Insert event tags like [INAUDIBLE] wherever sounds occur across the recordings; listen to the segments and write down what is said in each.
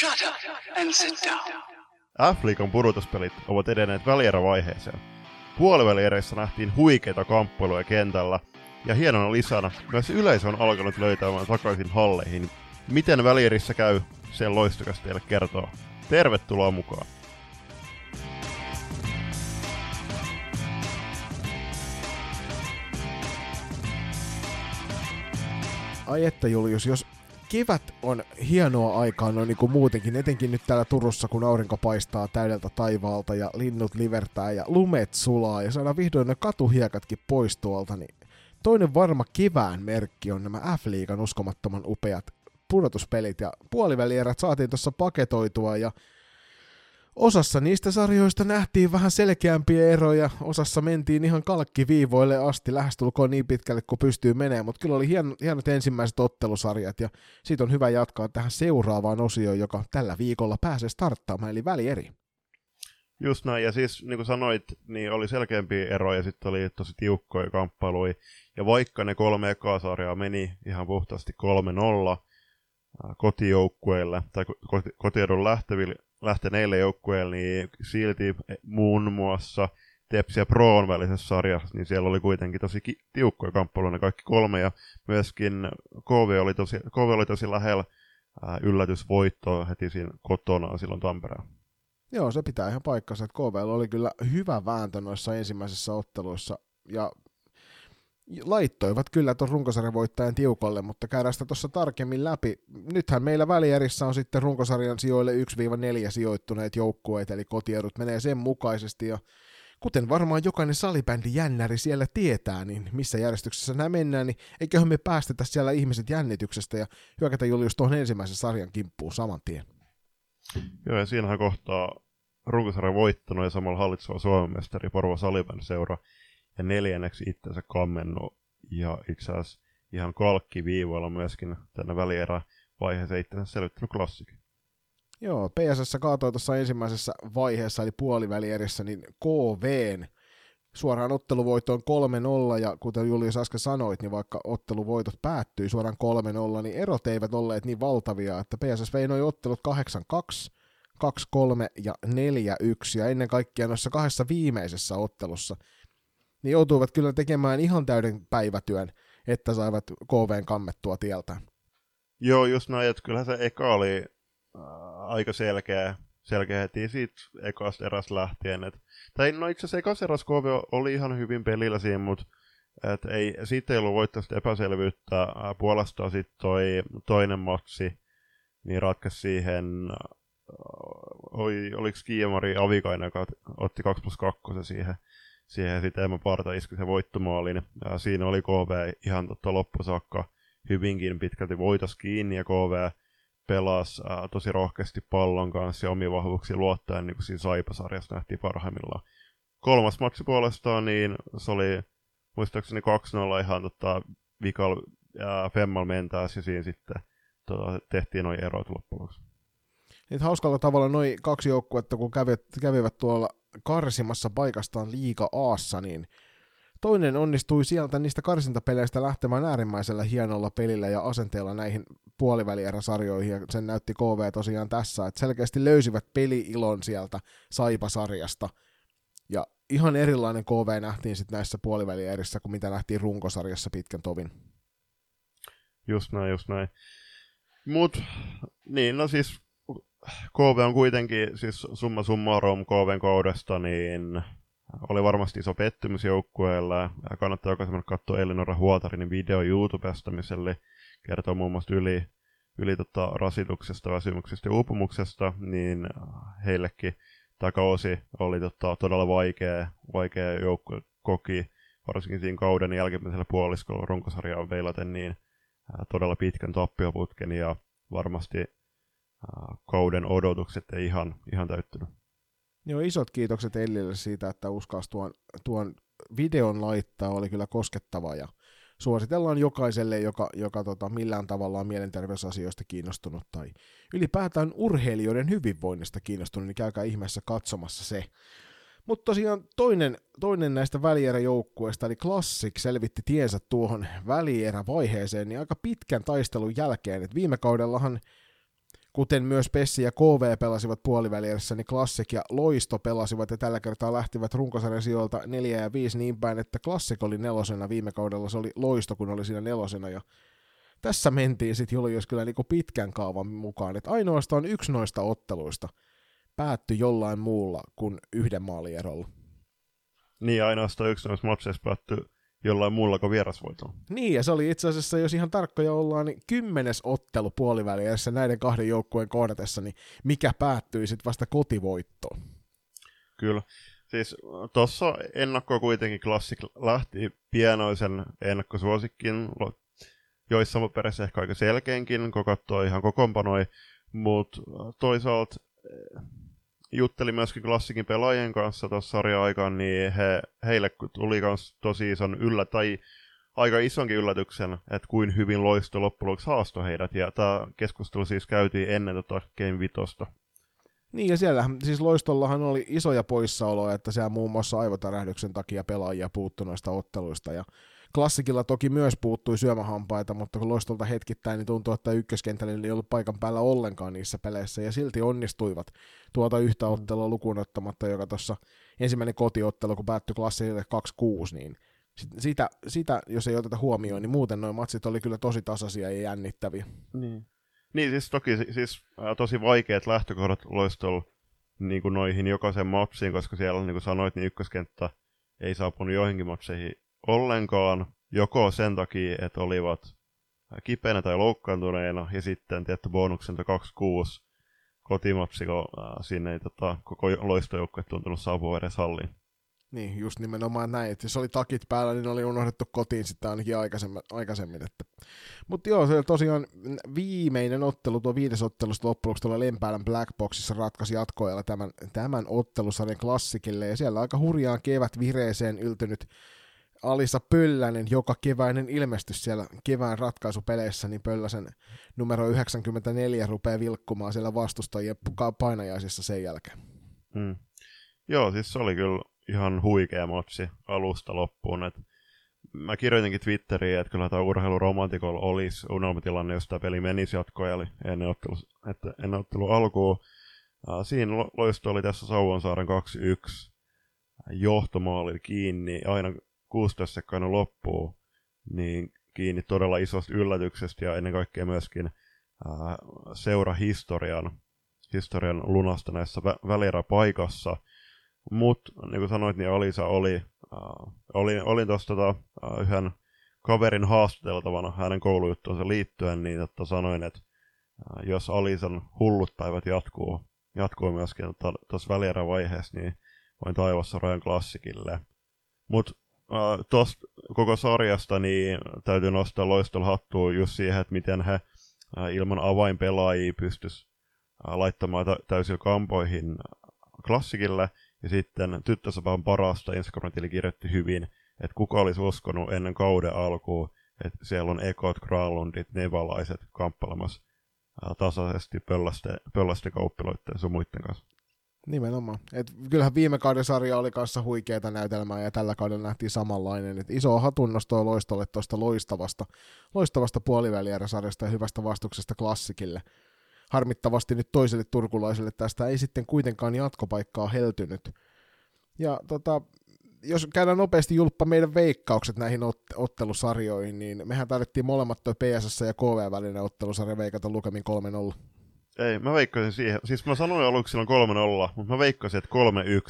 Shut up and sit down. F-liigan pudotuspelit ovat edenneet välierävaiheeseen. Puoliväliereissä nähtiin huikeita kamppailuja kentällä, ja hienona lisänä myös yleisö on alkanut löytämään takaisin halleihin. Miten välierissä käy, sen loistokas teille kertoo. Tervetuloa mukaan! Ai että Julius, jos kevät on hienoa aikaa noin niin kuin muutenkin, etenkin nyt täällä Turussa, kun aurinko paistaa täydeltä taivaalta ja linnut livertää ja lumet sulaa ja saadaan vihdoin ne katuhiekatkin pois tuolta, niin toinen varma kevään merkki on nämä F-liigan uskomattoman upeat pudotuspelit ja puolivälierät saatiin tuossa paketoitua ja Osassa niistä sarjoista nähtiin vähän selkeämpiä eroja, osassa mentiin ihan kalkkiviivoille asti, lähestulkoon niin pitkälle kuin pystyy menemään, mutta kyllä oli hien, hienot ensimmäiset ottelusarjat ja siitä on hyvä jatkaa tähän seuraavaan osioon, joka tällä viikolla pääsee starttaamaan, eli välieri. Just näin, ja siis niin kuin sanoit, niin oli selkeämpiä eroja, sitten oli tosi tiukkoja kamppailuja, ja vaikka ne kolme ekaa sarjaa meni ihan puhtaasti 3-0 kotijoukkueille, tai kotiedon lähteville lähteneille joukkueille, niin silti muun muassa Tepsi ja Proon välisessä sarjassa, niin siellä oli kuitenkin tosi tiukkoja kamppailuja kaikki kolme, ja myöskin KV oli tosi, KV oli tosi lähellä ää, yllätysvoittoa heti siinä kotona silloin Tampereella. Joo, se pitää ihan paikkansa, että KV oli kyllä hyvä vääntö noissa ensimmäisissä otteluissa, ja laittoivat kyllä tuon runkosarjan voittajan tiukolle, mutta käydään sitä tuossa tarkemmin läpi. Nythän meillä välijärissä on sitten runkosarjan sijoille 1-4 sijoittuneet joukkueet, eli kotiedut menee sen mukaisesti, ja kuten varmaan jokainen salibändi jännäri siellä tietää, niin missä järjestyksessä nämä mennään, niin eiköhän me päästetä siellä ihmiset jännityksestä ja hyökätä Julius tuohon ensimmäisen sarjan kimppuun saman tien. Joo, ja siinähän kohtaa runkosarjan voittanut ja samalla hallitseva Suomen mestari Porvo Saliban seura ja neljänneksi itsensä kammennut ja itse asiassa ihan kalkkiviivoilla myöskin tänne välierä vaiheessa itsensä selvittänyt klassikin. Joo, PSS kaatoi tuossa ensimmäisessä vaiheessa, eli puolivälierissä, niin KVn suoraan otteluvoittoon 3-0, ja kuten Julius äsken sanoit, niin vaikka otteluvoitot päättyi suoraan 3-0, niin erot eivät olleet niin valtavia, että PSS vei noin ottelut 8-2, 2-3 ja 4-1, ja ennen kaikkea noissa kahdessa viimeisessä ottelussa – niin joutuivat kyllä tekemään ihan täyden päivätyön, että saivat KVn kammettua tieltä. Joo, just näin, että kyllähän se eka oli äh, aika selkeä, selkeä heti siitä ekasta eräs lähtien. Et, tai no itse asiassa ekas eräs KV oli ihan hyvin pelillä siinä, mutta et ei, siitä ei ollut voittaa epäselvyyttä. Äh, puolestaan sitten toi toinen matsi, niin ratkaisi siihen, äh, oli, oliko Kiemari Avikainen, joka otti 2 plus 2 siihen siihen sitten Emma Parta iski se voittomaalin. Ja siinä oli KV ihan totta loppusaakka hyvinkin pitkälti voitos kiinni ja KV pelasi ää, tosi rohkeasti pallon kanssa ja omiin vahvuuksiin luottaen, niin kuin siinä Saipasarjassa nähtiin parhaimmillaan. Kolmas matsi puolestaan, niin se oli muistaakseni 2-0 ihan tota, vikal ja Femmal mentäessä ja siinä sitten tota, tehtiin noin erot loppujen Nyt hauskalla tavalla noin kaksi joukkuetta, kun kävivät, kävivät tuolla karsimassa paikastaan liika Aassa, niin toinen onnistui sieltä niistä karsintapeleistä lähtemään äärimmäisellä hienolla pelillä ja asenteella näihin puolivälieräsarjoihin, ja sen näytti KV tosiaan tässä, että selkeästi löysivät peliilon sieltä Saipa-sarjasta, ja ihan erilainen KV nähtiin sitten näissä puolivälierissä kuin mitä nähtiin runkosarjassa pitkän tovin. Just näin, just näin. Mut, niin, no siis KV on kuitenkin, siis summa summarum KVn koudesta, niin oli varmasti iso pettymys joukkueella. Kannattaa jokaisen katsoa Elinora Huotarinin video YouTubesta, missä kertoo muun muassa yli, yli tota, rasituksesta, väsymyksestä ja uupumuksesta, niin heillekin takausi oli tota, todella vaikea, vaikea joukkue koki, varsinkin siinä kauden jälkimmäisellä puoliskolla runkosarjaa veilaten, niin todella pitkän tappioputken ja varmasti kauden odotukset ei ihan, ihan täyttynyt. Joo, isot kiitokset Ellille siitä, että uskalsi tuon, tuon videon laittaa, oli kyllä koskettava ja suositellaan jokaiselle, joka, joka tota, millään tavalla on mielenterveysasioista kiinnostunut tai ylipäätään urheilijoiden hyvinvoinnista kiinnostunut, niin käykää ihmeessä katsomassa se. Mutta tosiaan toinen, toinen näistä välieräjoukkueista, eli Classic, selvitti tiensä tuohon välierävaiheeseen niin aika pitkän taistelun jälkeen. Et viime kaudellahan kuten myös Pessi ja KV pelasivat puolivälierissä, niin Classic ja Loisto pelasivat ja tällä kertaa lähtivät runkosarjan sijoilta 4 ja 5 niin päin, että Classic oli nelosena viime kaudella, se oli Loisto kun oli siinä nelosena ja tässä mentiin sitten Julius kyllä niinku pitkän kaavan mukaan, että ainoastaan yksi noista otteluista päättyi jollain muulla kuin yhden maalierolla. Niin, ainoastaan yksi noista matseista päättyi jollain muulla kuin vierasvoitolla. Niin, ja se oli itse asiassa, jos ihan tarkkoja ollaan, niin kymmenes ottelu puoliväliässä näiden kahden joukkueen kohdatessa, niin mikä päättyi sitten vasta kotivoittoon. Kyllä. Siis tuossa ennakko kuitenkin Classic lähti pienoisen ennakkosuosikkin, joissa perässä ehkä aika selkeänkin, kun katsoo ihan kokoonpanoi, mutta toisaalta jutteli myöskin klassikin pelaajien kanssa tuossa sarja-aikaan, niin he, heille tuli myös tosi ison yllä, tai aika isonkin yllätyksen, että kuin hyvin loisto loppujen lopuksi haastoi heidät, ja tämä keskustelu siis käytiin ennen tota Game Vitosta. Niin ja siellä siis Loistollahan oli isoja poissaoloja, että siellä muun muassa aivotärähdyksen takia pelaajia puuttu noista otteluista ja Klassikilla toki myös puuttui syömähampaita, mutta kun loistolta hetkittäin, niin tuntuu, että ykköskentällä ei ollut paikan päällä ollenkaan niissä peleissä, ja silti onnistuivat tuota yhtä mm. ottelua lukuun ottamatta, joka tuossa ensimmäinen kotiottelu, kun päättyi Klassikille 2-6, niin sitä, sitä, jos ei oteta huomioon, niin muuten noin matsit oli kyllä tosi tasaisia ja jännittäviä. Niin, niin siis toki siis, äh, tosi vaikeat lähtökohdat loistolla niin kuin noihin jokaisen matsiin, koska siellä, niin kuin sanoit, niin ykköskenttä ei saapunut joihinkin matseihin ollenkaan, joko sen takia, että olivat kipeänä tai loukkaantuneena, ja sitten tietty bonuksen 26 kotimapsi, kun sinne ei tota, koko loistojoukkue tuntunut saapua edes halliin. Niin, just nimenomaan näin, että jos oli takit päällä, niin oli unohdettu kotiin sitten ainakin aikaisemmin. aikaisemmin että. Mutta joo, se tosiaan viimeinen ottelu, tuo viides ottelu loppujen tuolla Lempäälän Black Boxissa ratkaisi jatkoajalla tämän, tämän ottelusarjan klassikille, ja siellä aika hurjaan kevät vireeseen yltynyt Alisa Pöllänen, joka keväinen ilmestys siellä kevään ratkaisupeleissä, niin Pölläsen numero 94 rupeaa vilkkumaan siellä vastustajien painajaisissa sen jälkeen. Hmm. Joo, siis se oli kyllä ihan huikea matsi alusta loppuun. Et mä kirjoitinkin Twitteriin, että kyllä tämä urheiluromantikolla olisi unelmatilanne, jos tämä peli menisi jatkoajalle ennen, ottelu, että ennen ottelu alkuun. Siinä loisto oli tässä Sauvonsaaren 2-1 johtomaali kiinni aina 16 sekunnin loppuu, niin kiinni todella isosta yllätyksestä ja ennen kaikkea myöskin ää, seurahistorian historian lunasta näissä vä- välieräpaikassa. Mutta niin kuin sanoit, niin Alisa oli, äh, olin, olin tuossa tota, yhden kaverin haastateltavana hänen koulujuttuunsa liittyen, niin että sanoin, että äh, jos Alisan hullut päivät jatkuu, jatkuu myöskin tuossa välierävaiheessa, niin voin taivassa Rojan klassikille. Mutta tuosta koko sarjasta niin täytyy nostaa loistolla hattua just siihen, että miten he äh, ilman avainpelaajia pystyis äh, laittamaan tä- täysillä kampoihin klassikille. Ja sitten tyttösopan parasta Instagram-tili kirjoitti hyvin, että kuka olisi uskonut ennen kauden alkuun, että siellä on Ekot, Graalundit, Nevalaiset kamppailemassa tasaisesti pölläste, pölläste kauppiloiden sun muiden kanssa. Nimenomaan. Et kyllähän viime kauden sarja oli kanssa huikeita näytelmää ja tällä kaudella nähtiin samanlainen. Et iso hatunnosto loistolle tuosta loistavasta, loistavasta puolivälierä-sarjasta ja hyvästä vastuksesta klassikille. Harmittavasti nyt toiselle turkulaiselle tästä ei sitten kuitenkaan jatkopaikkaa heltynyt. Ja tota, jos käydään nopeasti julppa meidän veikkaukset näihin ot- ottelusarjoihin, niin mehän tarvittiin molemmat toi PSS ja KV välinen ottelusarja veikata lukemin 3-0. Ei, mä veikkasin siihen. Siis mä sanoin aluksi silloin 3-0, mutta mä veikkasin, että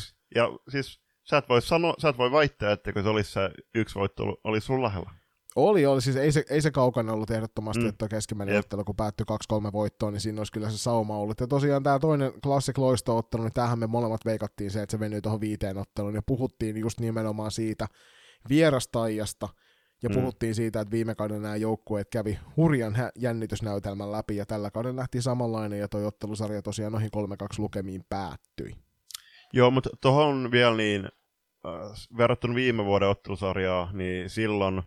3-1. Ja siis sä et voi, sano, sä et voi väittää, että se olisi se yksi voitto, oli sun lähellä. Oli, oli. Siis ei se, ei se kaukana ollut ehdottomasti, mm. että keskimmäinen yep. ottelu, kun päättyi 2-3 voittoon, niin siinä olisi kyllä se sauma ollut. Ja tosiaan tämä toinen Classic Loisto-ottelu, niin tämähän me molemmat veikattiin se, että se venyi tuohon viiteen otteluun. Ja puhuttiin just nimenomaan siitä vierastaijasta, ja mm. puhuttiin siitä, että viime kauden nämä joukkueet kävi hurjan jännitysnäytelmän läpi, ja tällä kauden lähti samanlainen, ja toi ottelusarja tosiaan noihin 3-2 lukemiin päättyi. Joo, mutta tuohon vielä niin, äh, verrattuna viime vuoden ottelusarjaa, niin silloin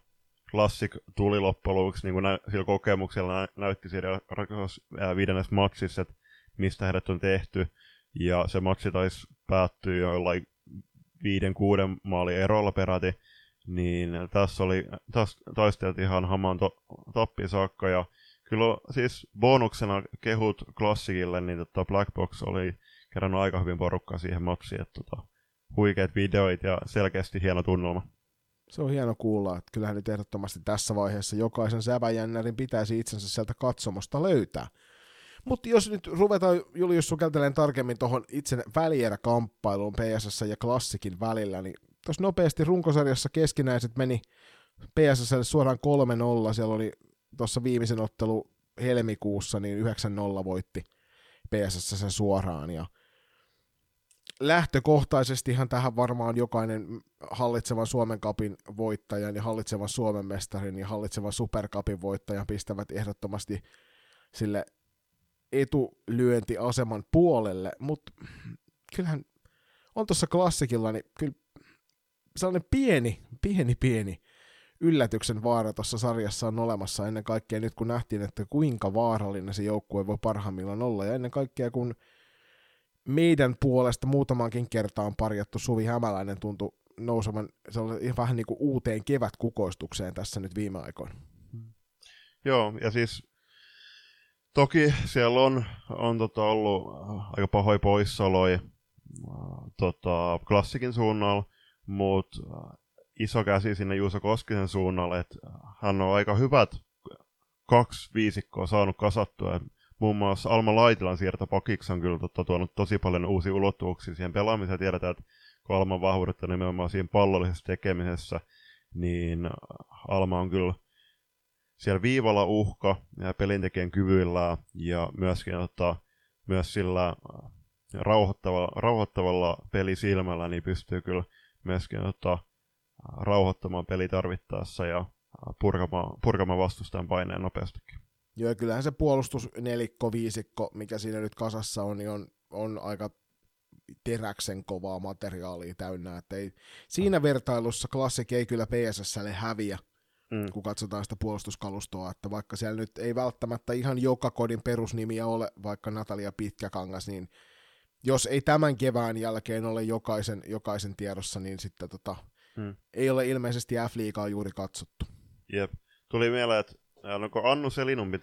Classic tuli loppujen lopuksi niin kuin nä- sillä kokemuksella nä- näytti siellä äh, viidennes matsissa, että mistä heidät on tehty, ja se matsi taisi päättyä jollain viiden, kuuden maali erolla peräti, niin tässä oli, tässä taisteltiin ihan hamaan to, toppiin saakka ja kyllä siis bonuksena kehut klassikille, niin tota Black Box oli kerännyt aika hyvin porukkaa siihen mapsiin, että tota, huikeat videoit ja selkeästi hieno tunnelma. Se on hieno kuulla, että kyllähän nyt ehdottomasti tässä vaiheessa jokaisen säväjännärin pitäisi itsensä sieltä katsomosta löytää. Mutta jos nyt ruvetaan Julius sukelteleen tarkemmin tuohon itse välieräkamppailuun PSS ja Klassikin välillä, niin tuossa nopeasti runkosarjassa keskinäiset meni PSSlle suoraan 3-0, siellä oli tuossa viimeisen ottelu helmikuussa, niin 9-0 voitti PSS sen suoraan, ja lähtökohtaisestihan tähän varmaan jokainen hallitsevan Suomen kapin voittajan ja hallitsevan Suomen mestarin ja hallitsevan Superkapin voittajan pistävät ehdottomasti sille etulyöntiaseman puolelle, mutta kyllähän on tuossa klassikilla, niin kyllä sellainen pieni, pieni, pieni yllätyksen vaara tuossa sarjassa on olemassa ennen kaikkea nyt, kun nähtiin, että kuinka vaarallinen se joukkue voi parhaimmillaan olla, ja ennen kaikkea kun meidän puolesta muutamankin kertaan parjattu Suvi Hämäläinen tuntui nousevan se oli vähän niin kuin uuteen kevätkukoistukseen tässä nyt viime aikoina. Joo, ja siis toki siellä on, on tota ollut aika pahoja poissaoloja tota, klassikin suunnalla, mutta iso käsi sinne Juuso Koskisen suunnalle, että hän on aika hyvät kaksi viisikkoa saanut kasattua. Muun muassa Alma Laitilan siirto pakiksi on kyllä totta, tuonut tosi paljon uusia ulottuvuuksia siihen pelaamiseen. Tiedetään, että kun Alman vahvuudet on nimenomaan siinä pallollisessa tekemisessä, niin Alma on kyllä siellä viivalla uhka ja pelintekijän kyvyillä ja myöskin tota, myös sillä rauhoittavalla, rauhoittavalla pelisilmällä niin pystyy kyllä myöskin tota, rauhoittamaan peli tarvittaessa ja purkamaan, purkamaan vastustajan paineen nopeastikin. Joo, kyllähän se puolustus nelikko, viisikko, mikä siinä nyt kasassa on, niin on, on aika teräksen kovaa materiaalia täynnä. Että ei, siinä vertailussa klassik ei kyllä PSSlle häviä, mm. kun katsotaan sitä puolustuskalustoa, että vaikka siellä nyt ei välttämättä ihan joka kodin perusnimiä ole, vaikka Natalia Pitkäkangas, niin jos ei tämän kevään jälkeen ole jokaisen, jokaisen tiedossa, niin sitten tota, hmm. ei ole ilmeisesti F-liigaa juuri katsottu. Jep. Tuli mieleen, että onko Annu Selinumpi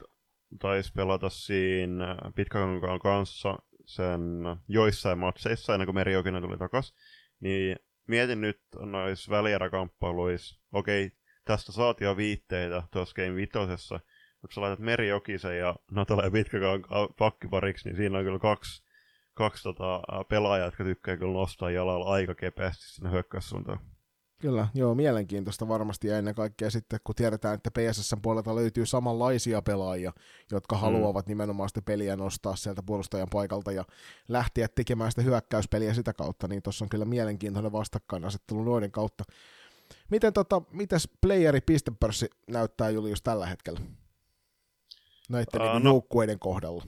taisi pelata siinä Pitkäkankaan kanssa sen joissain matseissa ennen kuin Merijokinen tuli takas, niin mietin nyt noissa välieräkamppailuissa, okei, tästä saatiin jo viitteitä tuossa Game Vitosessa, mutta sä laitat Merijokisen ja Natalia Pitkäkankaan pakkipariksi, niin siinä on kyllä kaksi, kaksi tota, pelaajaa, jotka tykkää kyllä nostaa jalalla aika kepeästi sinne hyökkäyssuuntaan. Kyllä, joo, mielenkiintoista varmasti ja ennen kaikkea sitten, kun tiedetään, että PSS puolelta löytyy samanlaisia pelaajia, jotka mm. haluavat nimenomaan sitä peliä nostaa sieltä puolustajan paikalta ja lähteä tekemään sitä hyökkäyspeliä sitä kautta, niin tuossa on kyllä mielenkiintoinen vastakkainasettelu noiden kautta. Miten tota, mitäs playeri pistepörssi näyttää Julius tällä hetkellä? Näiden uh, niin no, joukkueiden kohdalla.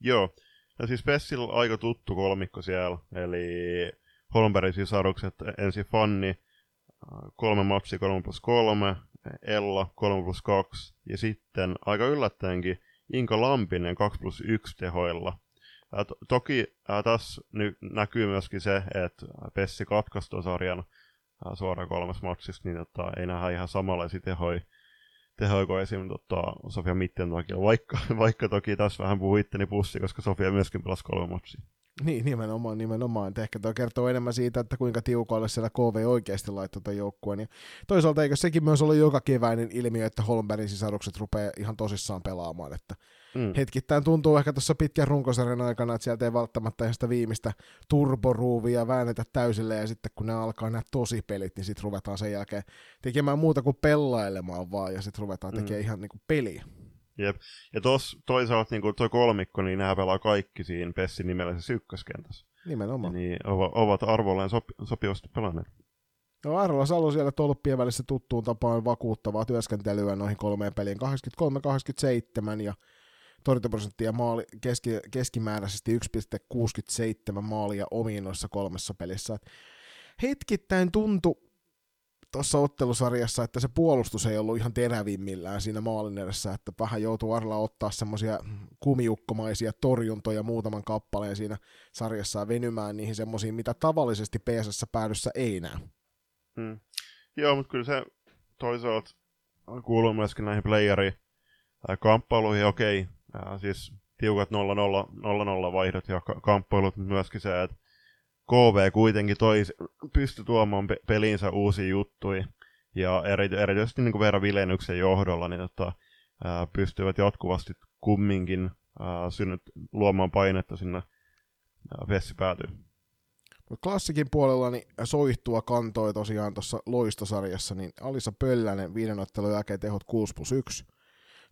Joo, no siis Pessillä aika tuttu kolmikko siellä, eli Holmbergin sisarukset ensin Fanni, kolme matsia 3 plus 3, Ella 3 plus 2 ja sitten aika yllättäenkin Inka Lampinen 2 plus 1 tehoilla. Ää, to- toki ää, tässä ny- näkyy myöskin se, että Pessi katkaisi sarjan ää, suoraan kolmas matsissa, niin tota, ei nähdä ihan samanlaisia tehoja, kuin esim. Tota, Sofia Mittentakilla, vaikka, [LAUGHS] vaikka toki tässä vähän puhuu itteni pussi, koska Sofia myöskin pelasi kolme matsia. Niin, nimenomaan, nimenomaan. Ehkä tuo kertoo enemmän siitä, että kuinka tiukoille siellä KV oikeasti laittoi tuon joukkueen. Ja toisaalta eikö sekin myös ollut joka keväinen ilmiö, että Holmbergin sisarukset rupeaa ihan tosissaan pelaamaan. Että mm. Hetkittäin tuntuu ehkä tuossa pitkän runkosarjan aikana, että sieltä ei välttämättä ihan sitä viimeistä turboruuvia väännetä täysille, ja sitten kun ne alkaa nämä pelit, niin sitten ruvetaan sen jälkeen tekemään muuta kuin pellailemaan vaan, ja sitten ruvetaan tekemään mm. ihan niin kuin peliä. Jep. Ja tos, toisaalta niin toi kolmikko, niin nämä pelaa kaikki siinä Pessin nimellisessä ykköskentässä. Nimenomaan. Niin ovat arvolleen sopi, sopivasti pelanneet. No Arvola Salo siellä tolppien välissä tuttuun tapaan vakuuttavaa työskentelyä noihin kolmeen peliin. 83-87 ja torjuntaprosenttia maali, keski, keskimääräisesti 1,67 maalia omiin noissa kolmessa pelissä. hetkittäin tuntui tuossa ottelusarjassa, että se puolustus ei ollut ihan terävimmillään siinä maalin edessä, että vähän joutuu Arla ottaa semmoisia kumiukkomaisia torjuntoja muutaman kappaleen siinä sarjassa ja venymään niihin semmoisiin, mitä tavallisesti PSS päädyssä ei näe. Hmm. Joo, mutta kyllä se toisaalta kuuluu myöskin näihin playeri ää, kamppailuihin, okei, ää, siis tiukat 0-0 vaihdot ja ka- kamppailut, mutta myöskin se, että KV kuitenkin toi, pystyi tuomaan pe- peliinsä uusia juttuja, ja eri, erityisesti niin Veera Vilenyksen johdolla, niin tota, ää, pystyivät jatkuvasti kumminkin ää, synnyt, luomaan painetta sinne ää, vessipäätyyn. Mut klassikin puolella niin soihtua kantoi tosiaan tuossa loistosarjassa, niin Alisa Pöllänen viiden ottelun jälkeen tehot 6 plus 1.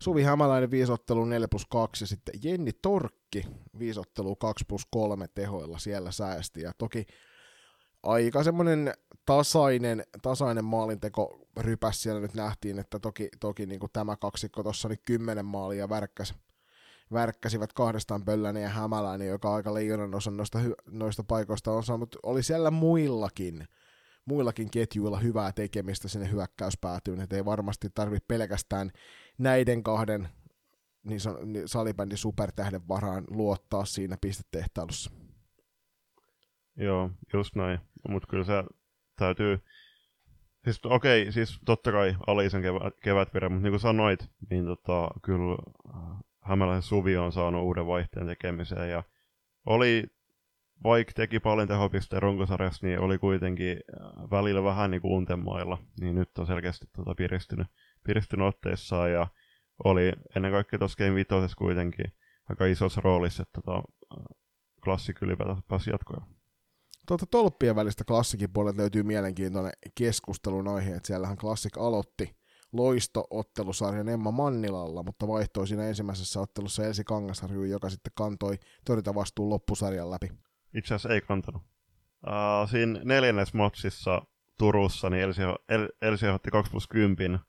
Suvi Hämäläinen viisottelu 4 plus 2 ja sitten Jenni Torkki viisottelu 2 plus 3 tehoilla siellä säästi. Ja toki aika semmoinen tasainen, tasainen maalinteko rypäs siellä nyt nähtiin, että toki, toki niin kuin tämä kaksikko tuossa niin 10 maalia värkkäsi värkkäsivät kahdestaan Pöllänen ja Hämäläinen, joka aika leijonan osan noista, noista paikoista on saanut, oli siellä muillakin, muillakin ketjuilla hyvää tekemistä sinne hyökkäyspäätyyn, että ei varmasti tarvitse pelkästään näiden kahden niin, san, niin salibändin supertähden varaan luottaa siinä pistetehtailussa. Joo, just näin. Mutta kyllä se täytyy... Siis okei, okay, siis totta kai Alisen kevät, kevätvirä, mutta niin kuin sanoit, niin tota, kyllä äh, Hämäläisen Suvi on saanut uuden vaihteen tekemiseen ja oli, vaikka teki paljon tehopisteen runkosarjassa, niin oli kuitenkin äh, välillä vähän niin kuin untemailla, niin nyt on selkeästi tota piristynyt, piristynyt otteissaan ja oli ennen kaikkea tuossa Game 5 kuitenkin aika isossa roolissa, että tota, klassikki ylipäätään pääsi jatkoon. Tuota tolppien välistä klassikin puolelta löytyy mielenkiintoinen keskustelun aihe, että siellähän klassik aloitti loisto-ottelusarjan Emma Mannilalla, mutta vaihtoi siinä ensimmäisessä ottelussa Elsi Kangasharju, joka sitten kantoi vastuun loppusarjan läpi. Itse asiassa ei kantanut. Uh, siinä neljännes matsissa Turussa niin Elsi, El, Elsi otti 2 plus 10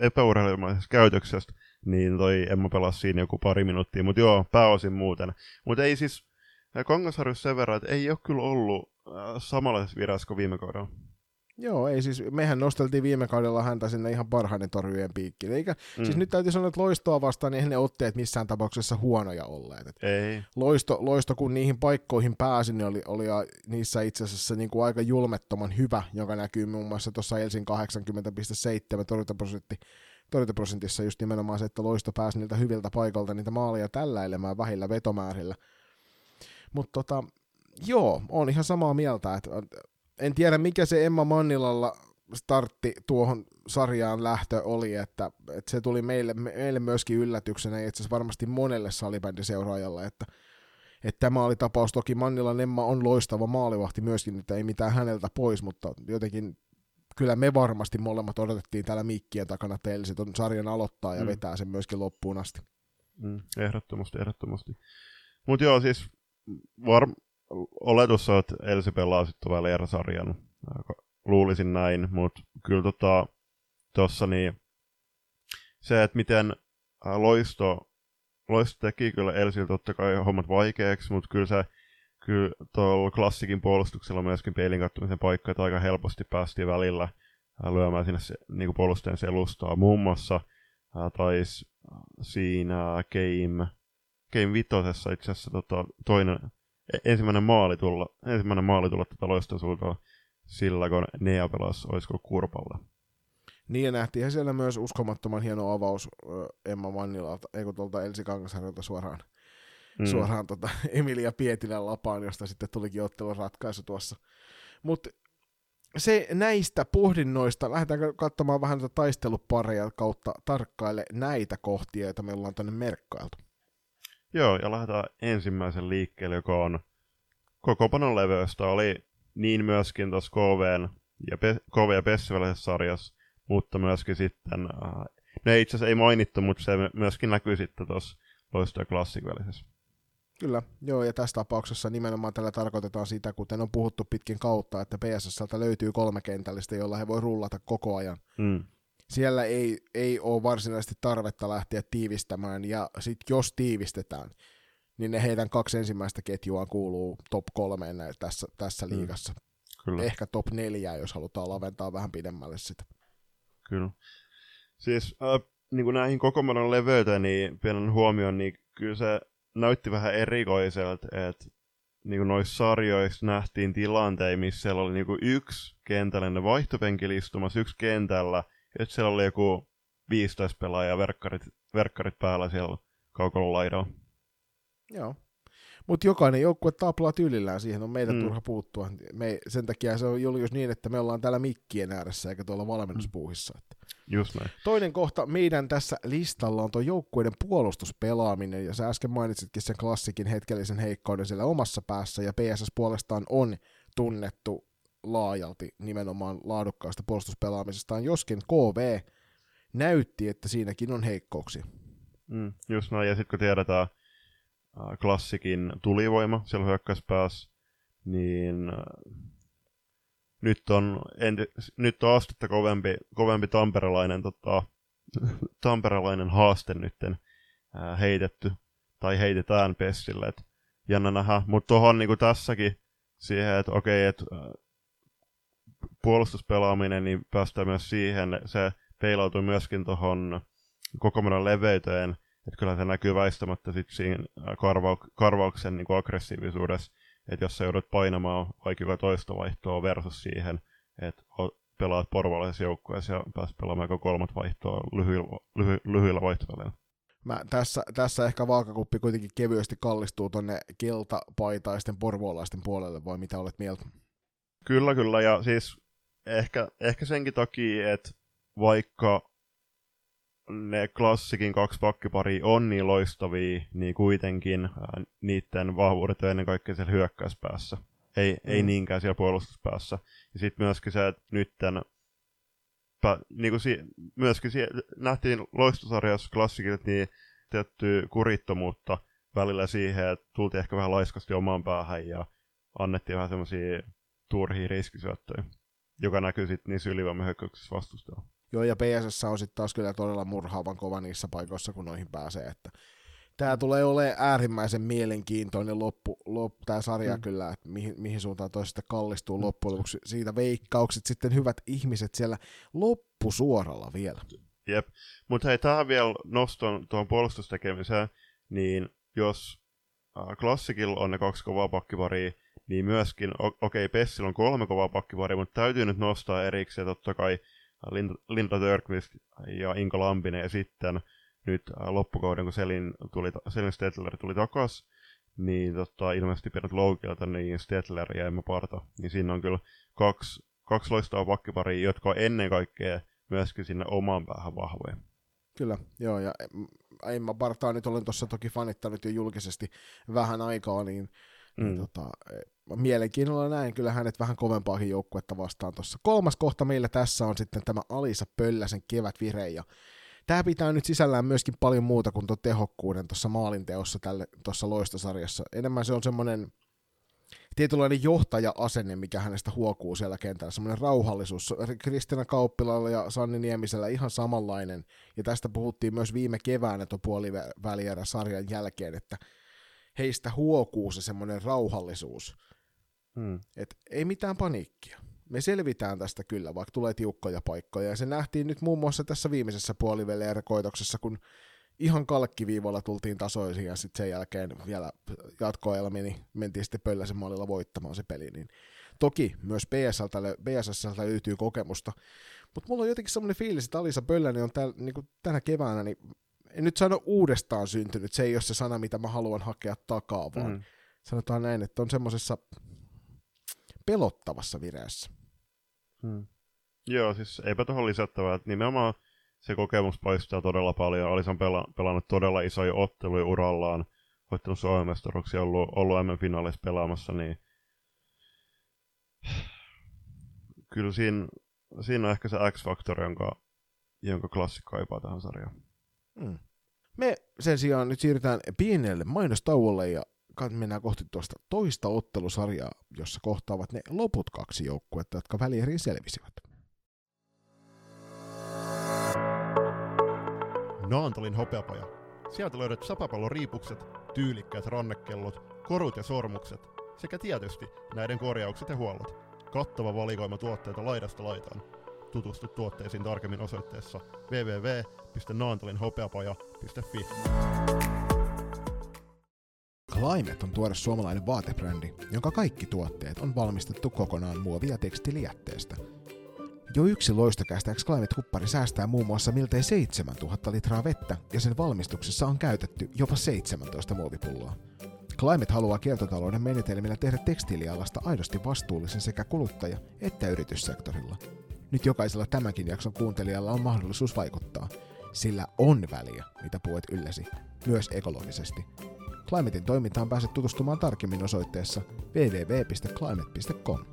epäurheilumaisesta käytöksestä, niin toi Emma pelasi siinä joku pari minuuttia, mutta joo, pääosin muuten. Mutta ei siis, Kangasharjussa sen verran, että ei ole kyllä ollut äh, samanlaisessa virassa kuin viime kaudella. Joo, ei siis, mehän nosteltiin viime kaudella häntä sinne ihan parhaiden torjujen piikkiin. Eikä, mm. siis nyt täytyy sanoa, että loistoa vastaan, niin eihän ne otteet missään tapauksessa huonoja olleet. Et ei. Loisto, loisto, kun niihin paikkoihin pääsi, niin oli, oli niissä itse asiassa niin kuin aika julmettoman hyvä, joka näkyy muun muassa tuossa Elsin 80,7 torjuntaprosentti torjuntaprosentissa just nimenomaan se, että loisto pääsi niiltä hyviltä paikalta niitä maaleja tälläilemään vähillä vetomäärillä. Mutta tota, joo, on ihan samaa mieltä, että en tiedä mikä se Emma Mannilalla startti tuohon sarjaan lähtö oli, että, että se tuli meille, meille myöskin yllätyksenä, ja itse asiassa varmasti monelle salibändiseuraajalle, että, että tämä oli tapaus. Toki Mannilan Emma on loistava maalivahti myöskin, että ei mitään häneltä pois, mutta jotenkin kyllä me varmasti molemmat odotettiin täällä mikkien takana, että Elsi ton sarjan aloittaa ja mm. vetää sen myöskin loppuun asti. Mm, ehdottomasti, ehdottomasti. Mutta joo, siis var, oletus on, että Elsi pelaa sitten Valera-sarjan. Luulisin näin, mutta kyllä tota, tossa niin, se, että miten loisto, loisto teki kyllä Elsiltä totta kai hommat vaikeaksi, mutta kyllä se kyllä tuolla klassikin puolustuksella myöskin peilin kattomisen paikka, että aika helposti päästiin välillä lyömään sinne se, niin puolustajan selustaa. Muun muassa taisi siinä Game, Game vitosessa itse asiassa tota, toinen ensimmäinen maali tulla, ensimmäinen maali tulla tätä loistosuudelta sillä, kun Nea pelasi, olisiko Kurpalla. Niin ja nähtiin siellä myös uskomattoman hieno avaus Emma Mannilalta, ei kun tuolta Elsi Kangasharjolta suoraan, mm. suoraan tota [LAUGHS] Emilia Pietilän lapaan, josta sitten tulikin ottelun ratkaisu tuossa. Mutta se näistä pohdinnoista, lähdetäänkö katsomaan vähän tätä taistelupareja kautta tarkkaille näitä kohtia, joita me ollaan tänne merkkailtu. Joo, ja lähdetään ensimmäisen liikkeelle, joka on koko panon leveystä. Oli niin myöskin tuossa KV ja, Pe- KV ja Pessivälisessä sarjassa, mutta myöskin sitten, äh, ne itse asiassa ei mainittu, mutta se myöskin näkyy sitten tuossa Loisto- ja Klassikvälisessä. Kyllä, joo, ja tässä tapauksessa nimenomaan tällä tarkoitetaan sitä, kuten on puhuttu pitkin kautta, että PSSltä löytyy kolme kentällistä, jolla he voi rullata koko ajan. Mm siellä ei, ei ole varsinaisesti tarvetta lähteä tiivistämään, ja sitten jos tiivistetään, niin ne heidän kaksi ensimmäistä ketjua kuuluu top kolmeen tässä, tässä mm. liigassa. Kyllä. Ehkä top neljää, jos halutaan laventaa vähän pidemmälle sitä. Kyllä. Siis äh, niin kuin näihin kokomanon leveyteen, niin pienen huomioon, niin kyllä se näytti vähän erikoiselta, että niin noissa sarjoissa nähtiin tilanteita, missä siellä oli niin yksi kentällinen vaihtopenkillä istumassa, yksi kentällä, että siellä oli joku 15 pelaajaa verkkarit, verkkarit päällä siellä kaukalla laidalla. Joo. Mutta jokainen joukkue taplaa tyylillään, siihen on meidän Mm. mm. turha puuttua. Me, sen takia se on Julius niin, että me ollaan täällä mikkien ääressä eikä tuolla valmennuspuuhissa. Että. Just näin. Toinen kohta meidän tässä listalla on tuo joukkueiden puolustuspelaaminen, ja sä äsken mainitsitkin sen klassikin hetkellisen heikkouden siellä omassa päässä, ja PSS puolestaan on tunnettu laajalti nimenomaan laadukkaasta puolustuspelaamisestaan, joskin KV näytti, että siinäkin on heikkouksia. Mm, just näin, ja sitten kun tiedetään äh, klassikin tulivoima siellä hyökkäyspäässä, niin äh, nyt on, enti, nyt on astetta kovempi, kovempi tamperelainen, tota, [LAUGHS] tamperelainen haaste nytten äh, heitetty, tai heitetään Pessille, et jännä nähdä, mutta tuohon niinku tässäkin siihen, että okei, että äh, puolustuspelaaminen, niin päästään myös siihen, se peilautuu myöskin tuohon kokomenon leveyteen, että kyllä se näkyy väistämättä sit siinä ää, karvau- karvauksen niin aggressiivisuudessa, että jos sä joudut painamaan vaikka toista vaihtoa versus siihen, että pelaat porvalaisessa joukkueessa ja pääset pelaamaan joka kolmat vaihtoa lyhyillä, lyhy- lyhyillä. Mä, tässä, tässä ehkä vaakakuppi kuitenkin kevyesti kallistuu tonne keltapaitaisten porvoolaisten puolelle, vai mitä olet mieltä? Kyllä, kyllä, ja siis ehkä, ehkä senkin takia, että vaikka ne klassikin kaksi pakkiparia on niin loistavia, niin kuitenkin ää, niiden vahvuudet on ennen kaikkea siellä hyökkäyspäässä. Ei, mm. ei niinkään siellä puolustuspäässä. Ja sitten myöskin se, että nytten pä, niin kuin si, myöskin si, nähtiin loistosarjassa klassikilta niin tiettyä kurittomuutta välillä siihen, että tultiin ehkä vähän laiskasti omaan päähän ja annettiin vähän semmoisia turhia riskisyöttöjä, joka näkyy sitten niissä ylivoimahyökkäyksissä vastustajalla. Joo, ja PSS on sitten taas kyllä todella murhaavan kova niissä paikoissa, kun noihin pääsee. Että tämä tulee olemaan äärimmäisen mielenkiintoinen loppu, loppu tämä sarja Mm. kyllä, että mihin, mihin suuntaan toisesta kallistuu mm. loppujen lopuksi. Siitä veikkaukset sitten hyvät ihmiset siellä loppusuoralla vielä. Jep. Mutta hei, tähän vielä noston tuohon puolustustekemiseen, niin jos äh, klassikilla on ne kaksi kovaa pakkiparia, niin myöskin, okei, okay, Pessillä on kolme kovaa pakkiparia, mutta täytyy nyt nostaa erikseen totta kai Linda, Linda Törqvist ja Inka Lampinen, ja sitten nyt äh, loppukauden, kun Selin, tuli, Selin Stetler tuli takas, niin tota, ilmeisesti pidät Loukilta, niin Stetler ja Emma Parta, niin siinä on kyllä kaksi, kaksi loistavaa pakkiparia, jotka on ennen kaikkea myöskin sinne omaan päähän vahvoja. Kyllä, joo, ja mm, Emma Bartaa nyt olen tuossa toki fanittanut jo julkisesti vähän aikaa, niin, mm. niin Mm. tota, eh, mielenkiinnolla näin kyllä hänet vähän kovempaakin joukkuetta vastaan tuossa. Kolmas kohta meillä tässä on sitten tämä Alisa Pölläsen kevätvire, ja tämä pitää nyt sisällään myöskin paljon muuta kuin tuo tehokkuuden tuossa maalinteossa tälle, tuossa loistosarjassa. Enemmän se on semmoinen tietynlainen johtaja-asenne, mikä hänestä huokuu siellä kentällä, semmoinen rauhallisuus. Kristina Kauppilalla ja Sanni Niemisellä ihan samanlainen, ja tästä puhuttiin myös viime keväänä tuon puolivälierä sarjan jälkeen, että heistä huokuu se semmoinen rauhallisuus, Mm. että ei mitään paniikkia. Me selvitään tästä kyllä, vaikka tulee tiukkoja paikkoja, ja se nähtiin nyt muun muassa tässä viimeisessä puolivälierä-koitoksessa, kun ihan kalkkiviivalla tultiin tasoisiin ja sitten sen jälkeen vielä jatkoajalla meni, mentiin sitten Pölläsen maalilla voittamaan se peli. Niin toki myös BSLtä, lö- BSSltä löytyy kokemusta, mutta mulla on jotenkin semmoinen fiilis, että Alisa Pöllänen on täällä, niin tänä keväänä, niin en nyt sano uudestaan syntynyt, se ei ole se sana, mitä mä haluan hakea takaa, vaan Mm. sanotaan näin, että on semmoisessa pelottavassa vireessä. Mm. Joo, siis eipä tuohon lisättävää, että nimenomaan se kokemus paistaa todella paljon. Alis on pela- pelannut todella isoja otteluja urallaan, voittanut Suomen mestaruuksia, ollut, ollut M-finaaleissa pelaamassa, niin kyllä siinä, siinä on ehkä se X-faktori, jonka, jonka klassikko kaipaa tähän sarjaan. Mm. Me sen sijaan nyt siirrytään pienelle mainostauolle ja mennään kohti tuosta toista ottelusarjaa, jossa kohtaavat ne loput kaksi joukkuetta, jotka välieriin selvisivät. Naantolin hopeapaja. Sieltä löydät sapapallon riipukset, tyylikkäät rannekellot, korut ja sormukset sekä tietysti näiden korjaukset ja huollot. Kattava valikoima tuotteita laidasta laitaan. Tutustu tuotteisiin tarkemmin osoitteessa www.naantolinhopeapaja.fi. Climate on tuore suomalainen vaatebrändi, jonka kaikki tuotteet on valmistettu kokonaan muovi- ja tekstilijätteestä. Jo yksi loistokästä Climate-huppari säästää muun muassa miltei 7000 litraa vettä ja sen valmistuksessa on käytetty jopa 17 muovipulloa. Climate haluaa kiertotalouden menetelmillä tehdä tekstiilialasta aidosti vastuullisen sekä kuluttaja- että yrityssektorilla. Nyt jokaisella tämänkin jakson kuuntelijalla on mahdollisuus vaikuttaa, sillä on väliä, mitä puet ylläsi, myös ekologisesti. Climatein toimintaan pääset tutustumaan tarkemmin osoitteessa www.climate.com.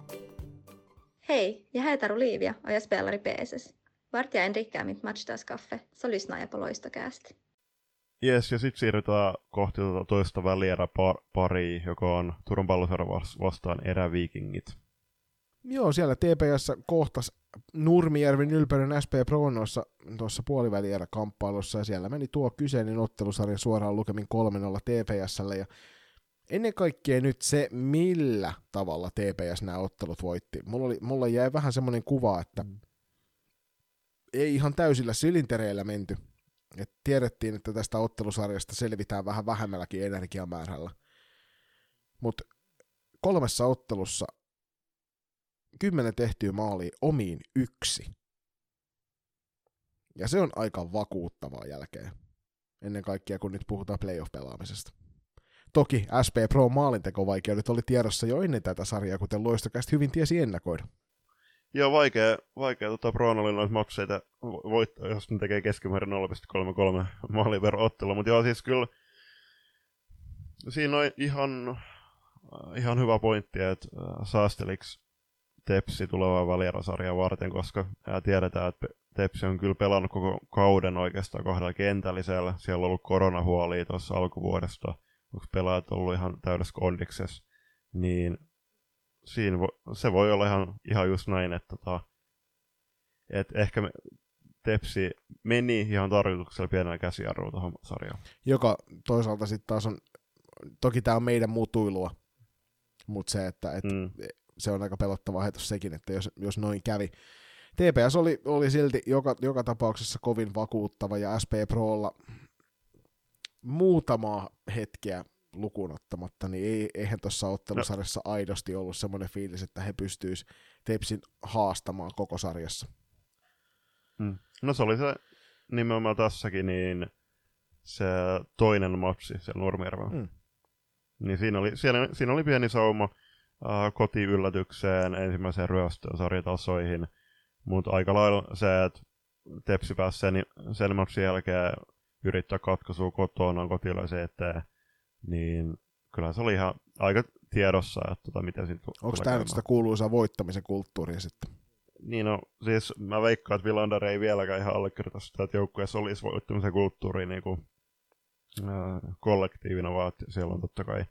Hej, jag heter Olivia och jag spelar i PSS. Vart jag än dricker mitt matchdagskaffe så lyssnar jag på. Jes, ja sitten siirrytään kohti tuota toista välierä par- pari, joka on Turun palloseura vastaan eräviikingit. Joo, siellä TPS kohtas Nurmijärven ylpeyden SP Pronossa tuossa puolivälierä-kamppailussa, ja siellä meni tuo kyseinen ottelusarja suoraan lukemin 3-0 TPSlle, ja ennen kaikkea nyt se, millä tavalla TPS nämä ottelut voitti. Mulla, oli, mulla jäi vähän semmoinen kuva, että mm. ei ihan täysillä silintereillä menty. Et tiedettiin, että tästä ottelusarjasta selvitään vähän vähemmälläkin energiamäärällä. Mutta kolmessa ottelussa kymmenen tehtyä maalia omiin yksi. Ja se on aika vakuuttavaa jälkeen. Ennen kaikkea, kun nyt puhutaan playoff-pelaamisesta. Toki SP Pro maalintekovaikeudet oli tiedossa jo ennen tätä sarjaa, kuten Loistokästä hyvin tiesi ennakoida. Joo, vaikea, vaikea tota Bronolin noita matseita voittaa, jos ne tekee keskimäärin 0,33 maalin per ottelu. Mutta joo, siis kyllä siinä on ihan, ihan hyvä pointti, että saasteliks Tepsi tulevaa välierasarjaa varten, koska tiedetään, että Tepsi on kyllä pelannut koko kauden oikeastaan kahdella kentällisellä. Siellä on ollut koronahuolia tuossa alkuvuodesta – onko pelaajat ollut ihan täydessä kondiksessa, niin siinä vo, se voi olla ihan, ihan just näin, että tota, et ehkä me, Tepsi meni ihan tarkoituksella pienellä käsijarrulla tuohon sarjaan. Joka toisaalta sitten taas on, toki tämä on meidän mutuilua, mutta se, että et, mm. Se on aika pelottava ajatus sekin, että jos, jos noin kävi. TPS oli, oli silti joka, joka tapauksessa kovin vakuuttava ja SP Prolla muutama hetkeä lukuun ottamatta, niin ei, eihän tuossa ottelusarjassa no. aidosti ollut semmoinen fiilis, että he pystyis Tepsin haastamaan koko sarjassa. Hmm. No se oli se nimenomaan tässäkin, niin se toinen matsi siellä Nurmijärvellä. Hmm. Niin siinä oli, siinä, siinä oli pieni sauma äh, kotiyllätykseen ensimmäiseen ryöstöön sarjatasoihin, mutta aika lailla se, että Tepsi pääsi sen, sen matsin jälkeen yrittää katkaisua kotona kotilaisen eteen, niin kyllä se oli ihan aika tiedossa, että tota, miten siitä Onko tämä nyt sitä kuuluisaa voittamisen kulttuuria sitten? Niin no, siis mä veikkaan, että Villander ei vieläkään ihan allekirjoita sitä, että joukkueessa olisi voittamisen kulttuuri niin kuin, äh, kollektiivina, vaan että siellä on totta kai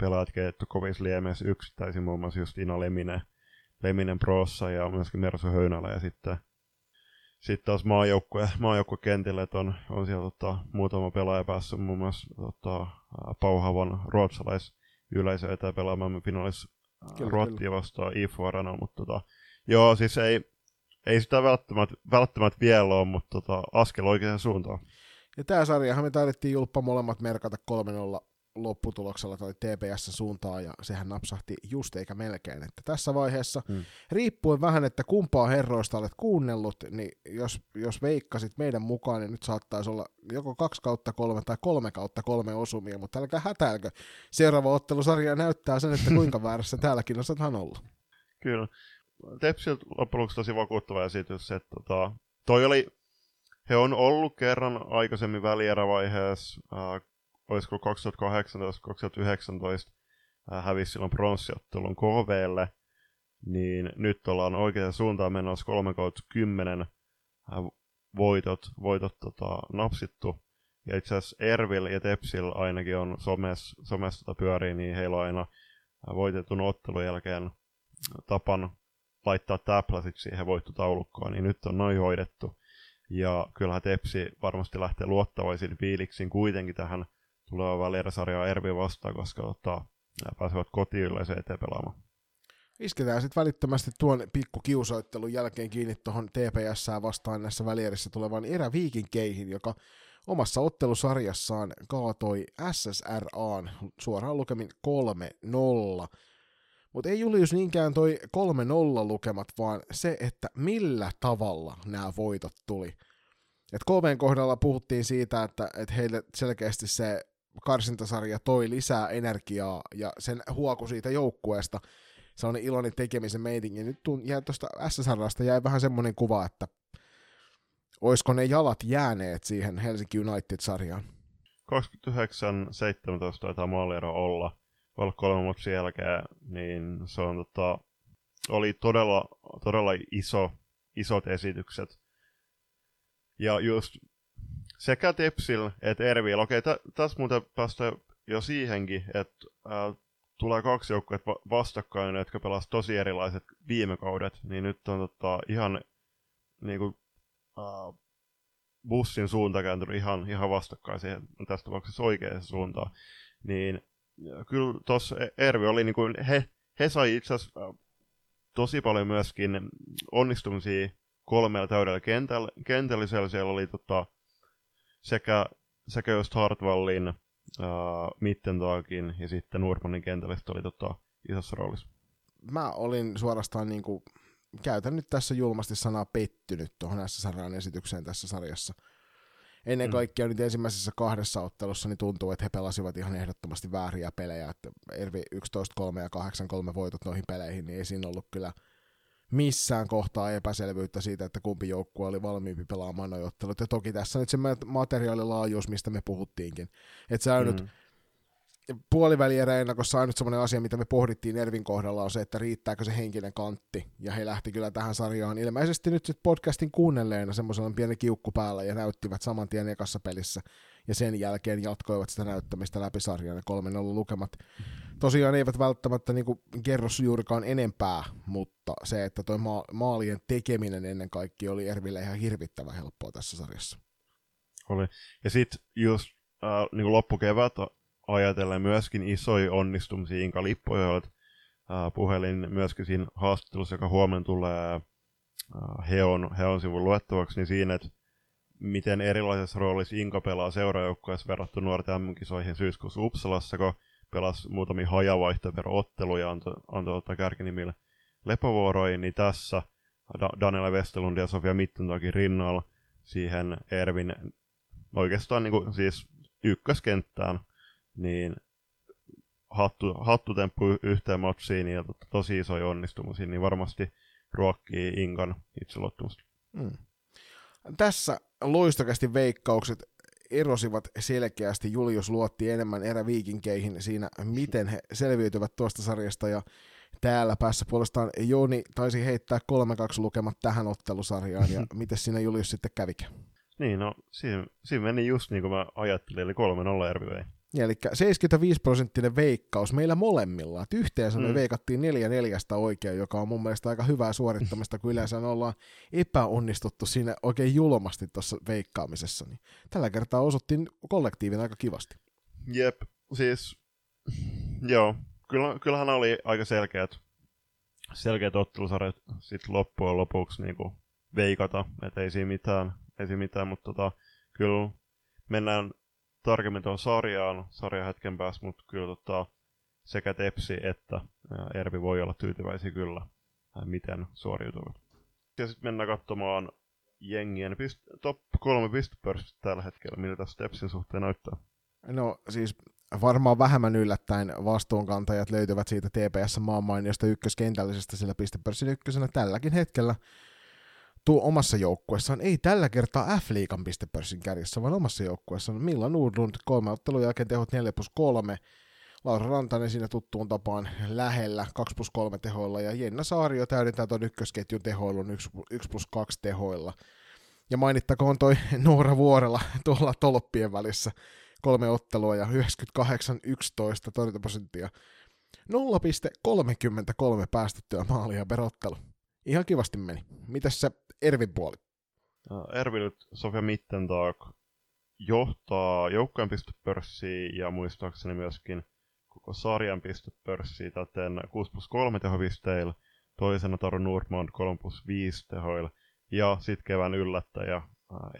pelaajat kehitetty kovissa liemeissä yksittäisiin, muun muassa just Ina Leminen, Leminen Prossa ja myöskin Mersu Höynälä ja sitten sitten taas maajoukkue, maajoukkuekentille, että on, on siellä tota, muutama pelaaja päässyt muun muassa tota, Pauhavan ruotsalais yleisö eteen pelaamaan finaalissa Ruottia vastaan IFU Arena, mutta tota, joo, siis ei, ei sitä välttämättä, välttämättä vielä ole, mutta tota, askel oikeaan suuntaan. Ja tämä sarjahan me taidettiin julppa molemmat merkata 3-0 lopputuloksella tai TPS suuntaan, ja sehän napsahti just eikä melkein. Että tässä vaiheessa, hmm. riippuen vähän, että kumpaa herroista olet kuunnellut, niin jos, jos veikkasit meidän mukaan, niin nyt saattaisi olla joko 2 kautta 3 tai 3 kautta 3 osumia, mutta älkää hätäilkö. Seuraava ottelusarja näyttää sen, että [LAUGHS] kuinka väärässä täälläkin osathan olla. Kyllä. Tepsiltä loppujen lopuksi tosi vakuuttava esitys, että tota, toi oli, he on ollut kerran aikaisemmin välierävaiheessa, äh, olisiko 2018-2019 äh, hävisi silloin pronssiottelun KVlle, niin nyt ollaan oikeaan suuntaan menossa 3 10 äh, voitot, voitot tota, napsittu. Ja itse asiassa Ervil ja Tepsil ainakin on somes, somessa tota pyörii, niin heillä on aina äh, voitetun ottelun jälkeen tapan laittaa täpläsit siihen voittotaulukkoon, niin nyt on noin hoidettu. Ja kyllähän Tepsi varmasti lähtee luottavaisin fiiliksin kuitenkin tähän tuleva välieräsarjaa Ervi vastaan, koska ottaa, pääsevät kotiin yleiseen pelaamaan. Isketään sitten välittömästi tuon pikku kiusoittelun jälkeen kiinni tuohon TPS vastaan näissä välierissä tulevan eräviikinkeihin, joka omassa ottelusarjassaan kaatoi SSRAan suoraan lukemin 3-0. Mutta ei Julius niinkään toi 3-0 lukemat, vaan se, että millä tavalla nämä voitot tuli. Et KVn kohdalla puhuttiin siitä, että, että heille selkeästi se karsintasarja toi lisää energiaa ja sen huoku siitä joukkueesta. Se on iloinen tekemisen meitinki. Nyt jäi tuosta SSRstä jäi vähän semmoinen kuva, että olisiko ne jalat jääneet siihen Helsinki United-sarjaan. 29-17 taitaa maaliero olla, olla kolme matsin jälkeen, niin se on tota, oli todella, todella iso, isot esitykset. Ja just sekä Tepsil että Ervil, okei, okay, tässä muuten päästä jo siihenkin, että äh, tulee kaksi joukkuetta vastakkain, jotka pelasivat tosi erilaiset viime kaudet, niin nyt on tota, ihan niin kuin, äh, bussin suunta kääntynyt ihan, ihan vastakkaiseen, tässä tapauksessa oikeaan suuntaan. Niin kyllä tuossa Ervi oli niin kuin, he, he sai itse asiassa äh, tosi paljon myöskin onnistumisia kolmella täydellä kentällä. Kentällisellä siellä oli tota, sekä, sekä just Hartwallin, uh, Mittentagin ja sitten Nurmanin kentällistä oli tota, isossa roolissa. Mä olin suorastaan niin kuin, käytän nyt tässä julmasti sanaa pettynyt tuohon SSRn esitykseen tässä sarjassa. Ennen mm. kaikkea nyt ensimmäisessä kahdessa ottelussa niin tuntuu, että he pelasivat ihan ehdottomasti vääriä pelejä. Että Ervi 11-3 ja 8-3 voitot noihin peleihin, niin ei siinä ollut kyllä – missään kohtaa epäselvyyttä siitä, että kumpi joukkue oli valmiimpi pelaamaan noin ottelut. Ja toki tässä nyt se materiaalilaajuus, mistä me puhuttiinkin. Että sä mm. nyt puolivälierä ennakossa ainut semmoinen asia, mitä me pohdittiin Ervin kohdalla, on se, että riittääkö se henkinen kantti. Ja he lähti kyllä tähän sarjaan ilmeisesti nyt sitten podcastin kuunnelleena semmoisella pieni kiukku päällä ja näyttivät saman tien ekassa pelissä. Ja sen jälkeen jatkoivat sitä näyttämistä läpi sarjaan ja 3 lukemat. Tosiaan eivät välttämättä niin kuin, kerro juurikaan enempää, mutta se, että toi ma- maalien tekeminen ennen kaikkea oli Erville ihan hirvittävän helppoa tässä sarjassa. Oli. Ja sitten just äh, niin loppukevät ajatellen myöskin isoja onnistumisia Inka Lippoja, äh, puhelin myöskin siinä haastattelussa, joka huomenna tulee äh, Heon, Heon sivun luettavaksi, niin siinä, että miten erilaisessa roolissa Inka pelaa seurajoukkueessa verrattuna nuorten MM-kisoihin syyskuussa Uppsalassa, kun pelasi muutamia hajavaihtoverootteluja ja antoi, antoi ottaa kärkinimille lepovuoroihin, niin tässä da- Daniela Westerlund ja Sofia Mittentagin rinnalla siihen Ervin oikeastaan niin kuin, siis ykköskenttään niin hattu, hattutemppu yhteen matsiin ja tosi isoja onnistumisia, niin varmasti ruokkii Inkan itseluottamusta. Mm. Tässä loistokästi veikkaukset erosivat selkeästi. Julius luotti enemmän eräviikinkeihin siinä, miten he selviytyvät tuosta sarjasta ja täällä päässä puolestaan Joni taisi heittää 3-2 lukemat tähän ottelusarjaan ja [LAUGHS] miten siinä Julius sitten kävikään? Niin, no siinä, siinä meni just niin kuin mä ajattelin, eli 3-0 Ervi vei. Ja, eli 75 prosenttinen veikkaus meillä molemmilla. Et yhteensä mm. me veikattiin neljä neljästä oikein, joka on mun mielestä aika hyvää suorittamista, kun yleensä ollaan epäonnistuttu siinä oikein julmasti tuossa veikkaamisessa. Niin tällä kertaa osuttiin kollektiivin aika kivasti. Jep, siis joo, Kyllä, kyllähän oli aika selkeät, selkeät ottelusarjat sitten loppujen lopuksi niin kuin veikata, että ei siinä mitään, ei siinä mitään mutta tota, kyllä mennään tarkemmin tuon sarjaan, sarjan hetken päästä, mutta kyllä tota, sekä Tepsi että Ervi voi olla tyytyväisiä kyllä, miten suoriutuvat. Ja sitten mennään katsomaan jengien pist- top kolme pistepörssistä tällä hetkellä, miltä Tepsin suhteen näyttää. No siis varmaan vähemmän yllättäen vastuunkantajat löytyvät siitä TPS maanmainiosta ykköskentällisestä, sillä pistepörssin ykkösenä tälläkin hetkellä tuo omassa joukkueessaan, ei tällä kertaa F-liigan pistepörssin kärjessä, vaan omassa joukkueessaan. Milla Nordlund kolme ottelun jälkeen tehot 4 plus 3, Laura Rantanen siinä tuttuun tapaan lähellä 2 plus 3 tehoilla, ja Jenna Saario täydentää tuon ykkösketjun tehoilun 1, 1 plus 2 tehoilla. Ja mainittakoon toi [LAUGHS] Noora Vuorella tuolla tolppien välissä kolme ottelua ja 98-11 torjuntaprosenttia. 0,33 päästettyä maalia per ottelu ihan kivasti meni. Mitäs se Ervin puoli? Ervi nyt Sofia Mittentag johtaa joukkojen pistepörssiä ja muistaakseni myöskin koko sarjan pistepörssiä täten 6 plus 3 tehopisteillä, toisena Taru Nordman 3 plus 5 tehoilla ja sitten kevään yllättäjä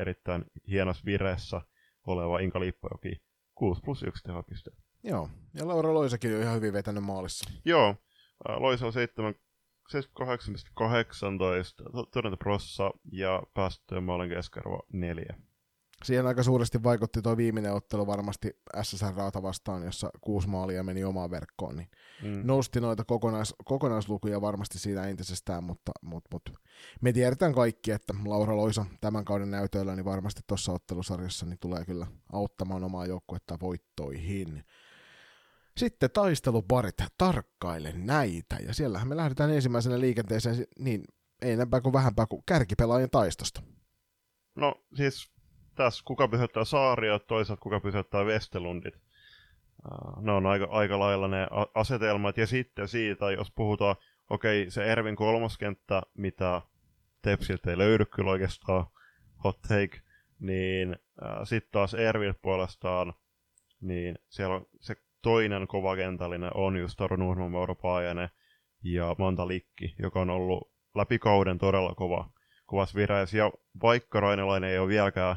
erittäin hienos vireessä oleva Inka Lippojoki 6 plus 1 tehopiste. Joo, ja Laura Loisakin on ihan hyvin vetänyt maalissa. Joo, Loisa on 7, 78,18 torjuntaprossa ja päästöjen maalin keskiarvo 4. Siihen aika suuresti vaikutti tuo viimeinen ottelu varmasti SSR Raata vastaan, jossa kuusi maalia meni omaan verkkoon, niin mm. nosti noita kokonais, kokonaislukuja varmasti siitä entisestään, mutta, mutta, mutta me tiedetään kaikki, että Laura Loisa tämän kauden näytöillä niin varmasti tuossa ottelusarjassa niin tulee kyllä auttamaan omaa joukkuetta voittoihin. Sitten taisteluparit, tarkkaile näitä, ja siellähän me lähdetään ensimmäisenä liikenteeseen, niin ei enempää kuin vähempää kuin kärkipelaajien taistosta. No siis tässä kuka pysyttää Saaria, toisaalta kuka pysyttää Vestelundit. Ne on aika, aika lailla ne asetelmat. Ja sitten siitä, jos puhutaan, okei, okay, se Ervin kolmoskenttä, mitä Tepsiltä ei löydy kyllä oikeastaan, hot take, niin äh, sitten taas Ervin puolestaan, niin siellä on se toinen kovakentällinen on just Taru Paajanen ja Manta Likki, joka on ollut läpi kauden todella kova, kovas vireys. Ja vaikka Rainelainen ei ole vieläkään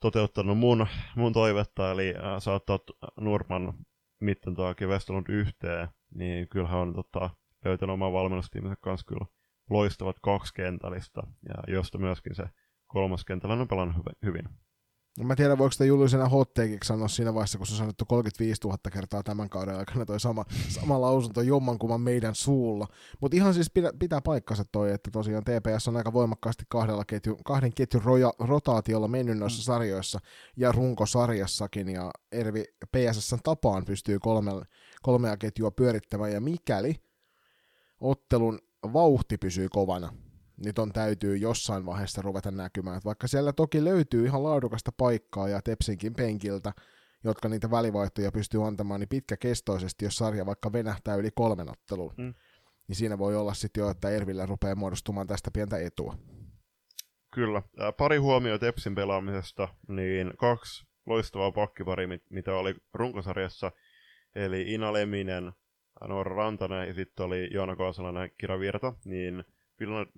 toteuttanut mun, mun toivetta, eli äh, saattaa Nurman Mittentoakin Westlund yhteen, niin kyllähän on tota, löytänyt oman valmennustiiminsä kanssa kyllä loistavat kaksi kentällistä, ja josta myöskin se kolmas kentällä on pelannut hyvin. No mä tiedän, voiko sitä Juliusena hotteekiksi sanoa siinä vaiheessa, kun se on sanottu 35 000 kertaa tämän kauden aikana toi sama, sama lausunto jommankumman meidän suulla. Mutta ihan siis pitää, pitää paikkansa toi, että tosiaan TPS on aika voimakkaasti kahdella ketju, kahden ketjun roja, rotaatiolla mennyt noissa mm. sarjoissa ja runkosarjassakin, ja Ervi PSS tapaan pystyy kolme, kolmea ketjua pyörittämään, ja mikäli ottelun vauhti pysyy kovana, niin ton täytyy jossain vaiheessa ruveta näkymään. Et vaikka siellä toki löytyy ihan laadukasta paikkaa ja Tepsinkin penkiltä, jotka niitä välivaihtoja pystyy antamaan, niin pitkäkestoisesti, jos sarja vaikka venähtää yli kolmen otteluun, mm. niin siinä voi olla sitten jo, että Ervillä rupeaa muodostumaan tästä pientä etua. Kyllä. Pari huomioa Tepsin pelaamisesta, niin kaksi loistavaa pakkipari, mitä oli runkosarjassa, eli Ina Leminen, Noora Rantanen ja sitten oli Joona Kaasalainen Kira Virta, niin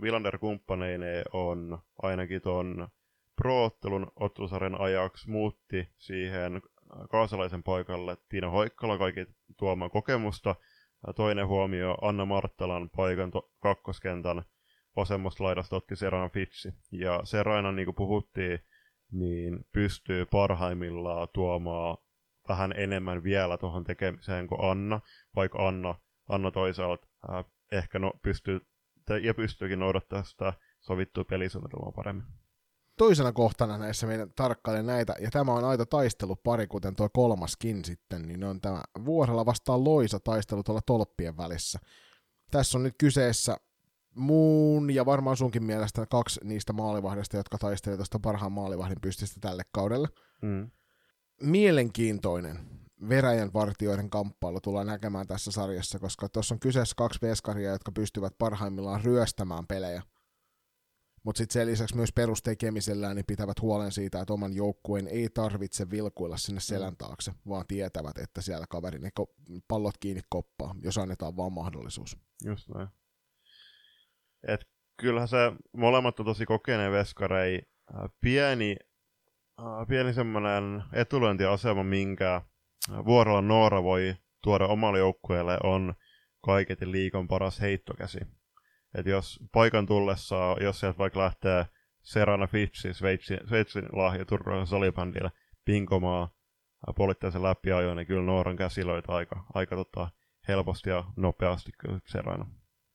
Villander kumppaneineen on ainakin tuon pro-ottelun ottelusarjan ajaksi muutti siihen kaasalaisen paikalle Tiina Hoikkala kaikki tuomaan kokemusta. Toinen huomio Anna Marttalan paikan to- kakkoskentän vasemmasta laidasta otti Serana Fitsi. Ja Serana, niin kuin puhuttiin, niin pystyy parhaimmillaan tuomaan vähän enemmän vielä tuohon tekemiseen kuin Anna, vaikka Anna, Anna toisaalta äh, ehkä no, pystyy ja pystyykin noudattamaan sitä sovittua pelisuunnitelmaa paremmin. Toisena kohtana näissä meidän tarkkailen näitä, ja tämä on aito taistelupari, kuten tuo kolmaskin sitten, niin on tämä Vuorella vastaan Loisa taistelu tuolla tolppien välissä. Tässä on nyt kyseessä muun ja varmaan sunkin mielestä kaksi niistä maalivahdista, jotka taistelevat tuosta parhaan maalivahdin pystistä tälle kaudelle. Mm. Mielenkiintoinen veräjän vartioiden kamppailu tullaan näkemään tässä sarjassa, koska tuossa on kyseessä kaksi veskaria, jotka pystyvät parhaimmillaan ryöstämään pelejä. Mutta sitten sen lisäksi myös perustekemisellään niin pitävät huolen siitä, että oman joukkueen ei tarvitse vilkuilla sinne selän taakse, vaan tietävät, että siellä kaveri ne pallot kiinni koppaa, jos annetaan vaan mahdollisuus. Just näin. Et kyllähän se molemmat on tosi kokeneen veskarei. Pieni, pieni semmoinen etulyöntiasema, minkä vuorolla Noora voi tuoda omalle joukkueelle on kaiketin liikon paras heittokäsi. Et jos paikan tullessa, jos sieltä vaikka lähtee Serana Fitsi, Sveitsin, Sveitsin lahja Turkulaisen salibändille pinkomaan poliittisen läpiajoon, niin kyllä Nooran käsilöitä aika, aika tota, helposti ja nopeasti kyllä Serana.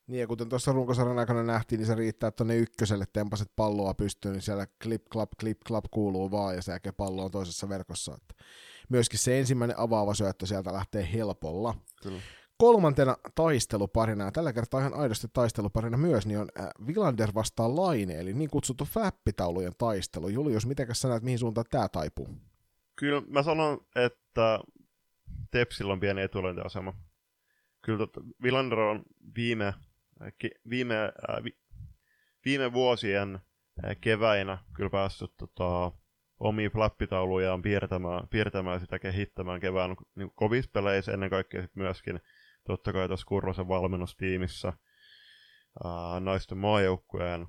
Niin, ja kuten tuossa runkosarjan aikana nähtiin, niin se riittää, että tuonne ykköselle tempaset palloa pystyy, niin siellä klip, klap, klip, klap kuuluu vaan, ja se pallo on toisessa verkossa. Että myöskin se ensimmäinen avaava syöttö sieltä lähtee helpolla. Kyllä. Kolmantena taisteluparina, ja tällä kertaa ihan aidosti taisteluparina myös, niin on äh, Villander vastaan Laine, eli niin kutsuttu flappitaulujen taistelu. Julius, mitenkäs sä näet, mihin suuntaan tämä taipuu? Kyllä mä sanon, että Tepsillä on pieni etulyöntiasema. Kyllä tot, Villander on viime, viime, äh, vi, viime vuosien äh, keväinä kyllä päässyt tota, omia flappitaulujaan piirtämään, piirtämään sitä kehittämään kevään niin kovissa peleissä ennen kaikkea sit myöskin totta kai tuossa Kurrosen valmennustiimissä ää, naisten maajoukkueen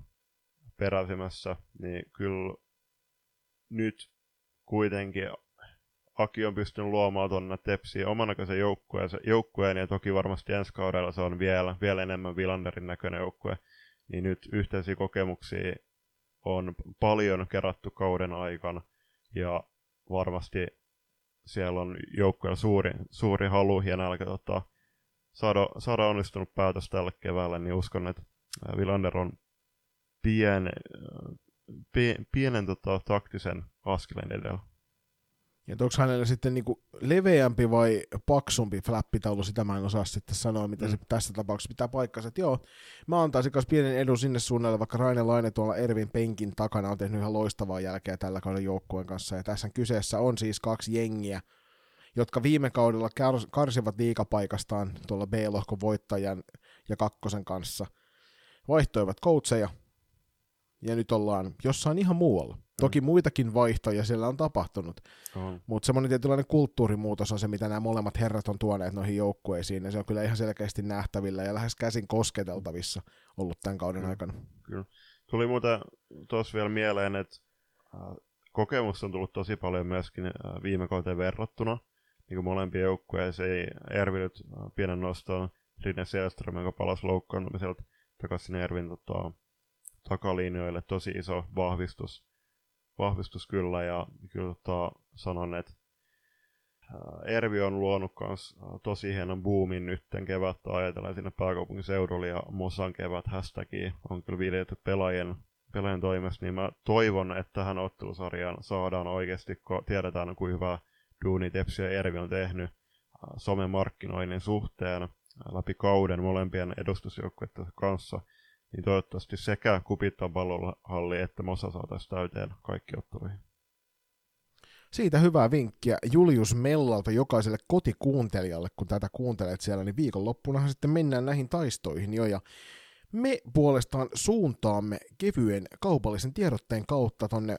peräsimässä, niin kyllä nyt kuitenkin Aki on pystynyt luomaan tuonne Tepsiin omanäköisen joukkueen, joukkueen, ja toki varmasti ensi kaudella se on vielä, vielä enemmän Vilanderin näköinen joukkue, niin nyt yhteisiä kokemuksia on paljon kerätty kauden aikana, ja varmasti siellä on joukkueella suuri, suuri halu ja nälkä tota, saada, saada onnistunut päätös tälle keväälle, niin uskon, että Villander on pien, pien, pienen tota, taktisen askeleen edellä. Ja onko hänellä sitten niinku leveämpi vai paksumpi flappitaulu, sitä mä en osaa sitten sanoa, mitä mm. se tässä tapauksessa pitää paikkansa. Et joo, mä antaisin myös pienen edun sinne suunnalle, vaikka Raine Laine tuolla Ervin penkin takana on tehnyt ihan loistavaa jälkeä tällä kauden joukkueen kanssa. Ja tässä kyseessä on siis kaksi jengiä, jotka viime kaudella karsivat liikapaikastaan tuolla B-lohkon voittajan ja kakkosen kanssa. Vaihtoivat coacheja, ja nyt ollaan jossain ihan muualla. Mm. Toki muitakin vaihtoja siellä on tapahtunut, mutta semmoinen tietynlainen kulttuurimuutos on se, mitä nämä molemmat herrat on tuoneet noihin joukkueisiin, ja se on kyllä ihan selkeästi nähtävillä ja lähes käsin kosketeltavissa ollut tämän kauden mm. aikana. Kyllä. Tuli muuten tuossa vielä mieleen, että äh, kokemus on tullut tosi paljon myöskin äh, viime kauteen verrattuna, niin kuin molempien joukkueisiin. Ervi nyt äh, pienen nostoon Rinne Selström, joka palasi loukkaantumiselta takaisin Ervin tota, takalinjoille tosi iso vahvistus, vahvistus kyllä, ja kyllä tota, sanon, että Ervi on luonut kans tosi hienon boomin nytten kevättä ajatellen sinne pääkaupunkiseudulle ja Mosan kevät hashtagia on kyllä viljelty pelaajien, pelaajien toimesta, niin mä toivon, että tähän ottelusarjaan saadaan oikeasti, kun tiedetään kuinka hyvä duuni Tepsi ja Ervi on tehnyt somemarkkinoinnin suhteen läpi kauden molempien edustusjoukkueiden kanssa – niin toivottavasti sekä Kupittan pallohalli että Mosa saataisiin täyteen kaikki otteluihin. Siitä hyvää vinkkiä Julius Mellalta jokaiselle kotikuuntelijalle, kun tätä kuuntelet siellä, niin viikonloppunahan sitten mennään näihin taistoihin jo, ja me puolestaan suuntaamme kevyen kaupallisen tiedotteen kautta tonne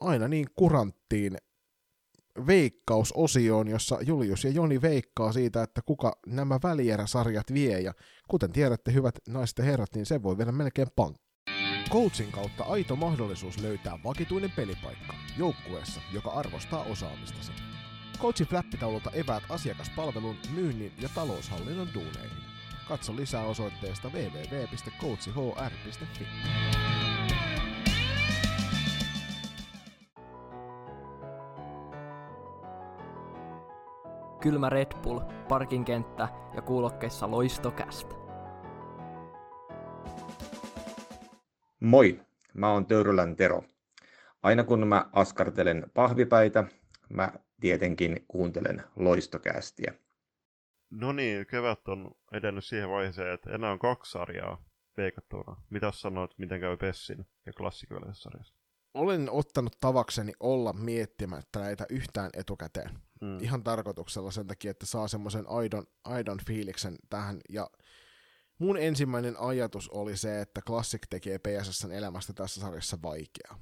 aina niin kuranttiin veikkausosioon, jossa Julius ja Joni veikkaa siitä, että kuka nämä välieräsarjat vie, ja kuten tiedätte, hyvät naiset ja herrat, niin se voi vielä melkein pank. Coachin kautta aito mahdollisuus löytää vakituinen pelipaikka joukkueessa, joka arvostaa osaamistasi. Coachin flappitaululta eväät asiakaspalvelun, myynnin ja taloushallinnon duuneihin. Katso lisää osoitteesta www.coachihr.fi. kylmä Red Bull, parkinkenttä ja kuulokkeissa loistokästä. Moi, mä oon Töyrylän Tero. Aina kun mä askartelen pahvipäitä, mä tietenkin kuuntelen loistokästiä. No niin, kevät on edennyt siihen vaiheeseen, että enää on kaksi sarjaa veikattuna. Mitä sanoit, miten käy Pessin ja klassikoillisessa sarjassa? Olen ottanut tavakseni olla miettimättä näitä yhtään etukäteen. Mm. Ihan tarkoituksella sen takia, että saa semmoisen aidon, aidon fiiliksen tähän. Ja mun ensimmäinen ajatus oli se, että Classic tekee PSSn elämästä tässä sarjassa vaikeaa.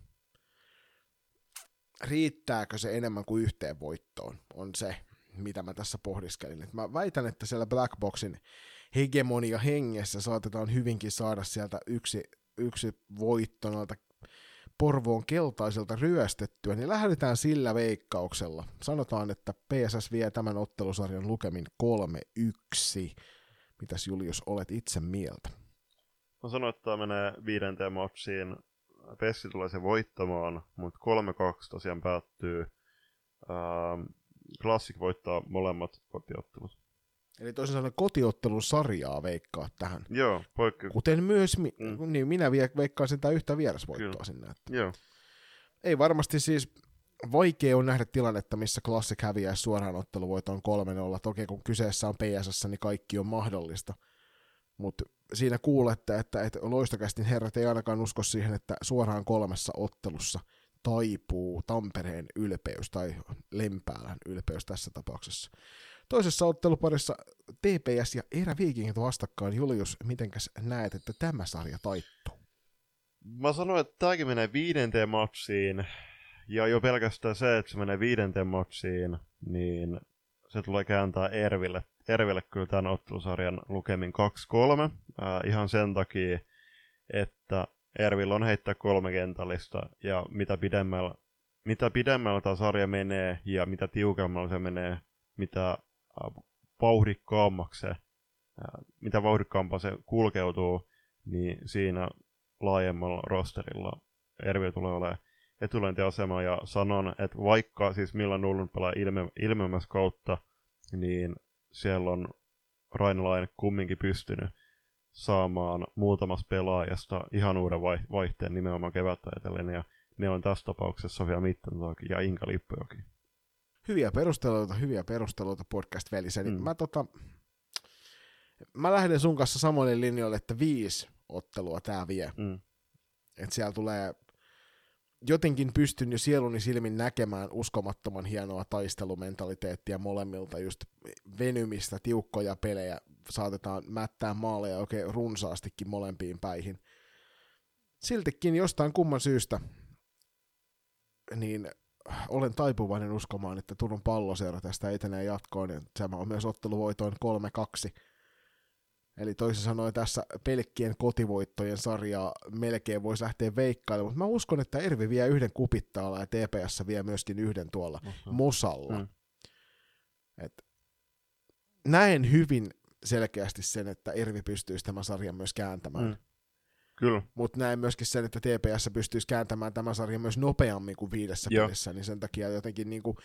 Riittääkö se enemmän kuin yhteen voittoon, on se, mitä mä tässä pohdiskelin. Et mä väitän, että siellä Blackboxin hegemonia hengessä saatetaan hyvinkin saada sieltä yksi, yksi voitto noilta Porvoon keltaiselta ryöstettyä, niin lähdetään sillä veikkauksella. Sanotaan, että PSS vie tämän ottelusarjan lukemin 3-1. Mitäs Julius olet itse mieltä? Mä sanoin, että tämä menee viidenteen matsiin. Pessi tulee se voittamaan, mutta 3-2 tosiaan päättyy. Ähm, Classic voittaa molemmat kotiottelut. Eli toisin sanoen kotiottelun sarjaa veikkaa tähän. Joo, poikki. Kuten myös, mi- mm. niin minä veikkaan sitä yhtä vierasvoittoa Kyllä. sinne. Että. Joo. Ei varmasti siis vaikea on nähdä tilannetta, missä Classic häviää suoraan otteluvoiton 3-0. Toki kun kyseessä on PSS, niin kaikki on mahdollista. Mutta siinä kuulette, että, että loistokästin herrat ei ainakaan usko siihen, että suoraan kolmessa ottelussa taipuu Tampereen ylpeys tai Lempäälän ylpeys tässä tapauksessa. Toisessa otteluparissa TPS ja Eräviikingit vastakkain. Julius, mitenkäs näet, että tämä sarja taittuu? Mä sanoin, että tämäkin menee viidenteen matsiin. Ja jo pelkästään se, että se menee viidenteen matsiin, niin se tulee kääntää Erville, Erville kyllä tämän ottelusarjan lukemin 2-3. Äh, ihan sen takia, että Ervillä on heittää kolme kentällistä, ja mitä pidemmällä mitä pidemmällä tämä sarja menee ja mitä tiukemmalla se menee, mitä vauhdikkaammaksi se, äh, mitä vauhdikkaampaa se kulkeutuu, niin siinä laajemmalla rosterilla Ervi tulee olemaan etulyöntiasema ja sanon, että vaikka siis Milan Nullun pelaa ilme, ilmeämässä kautta, niin siellä on Rainalainen kumminkin pystynyt saamaan muutamasta pelaajasta ihan uuden vaihteen nimenomaan kevättä ajatellen, ja ne on tässä tapauksessa Sofia Mittantoki ja Inka Lippujoki. Hyviä perusteluita, hyviä perusteluita podcast-välissä. Mm. Mä, tota, mä lähden sun kanssa samoille linjoille, että viisi ottelua tää vie. Mm. Että siellä tulee jotenkin pystyn jo sieluni silmin näkemään uskomattoman hienoa taistelumentaliteettia molemmilta, just venymistä, tiukkoja pelejä, saatetaan mättää maaleja oikein runsaastikin molempiin päihin. Siltikin jostain kumman syystä, niin olen taipuvainen uskomaan, että Turun palloseura tästä etenee jatkoon, ja tämä on myös otteluvoitoin 3-2 Eli toisin sanoen tässä pelkkien kotivoittojen sarjaa melkein voisi lähteä veikkailemaan, mutta mä uskon, että Ervi vie yhden kupittaalla ja TPS vie myöskin yhden tuolla Osa. Mosalla. Mm. Et näen hyvin selkeästi sen, että Ervi pystyisi tämän sarjan myös kääntämään. Mm. Kyllä. Mutta näen myöskin sen, että TPS pystyisi kääntämään tämän sarjan myös nopeammin kuin viidessä Joo. pelissä, niin sen takia jotenkin niin kuin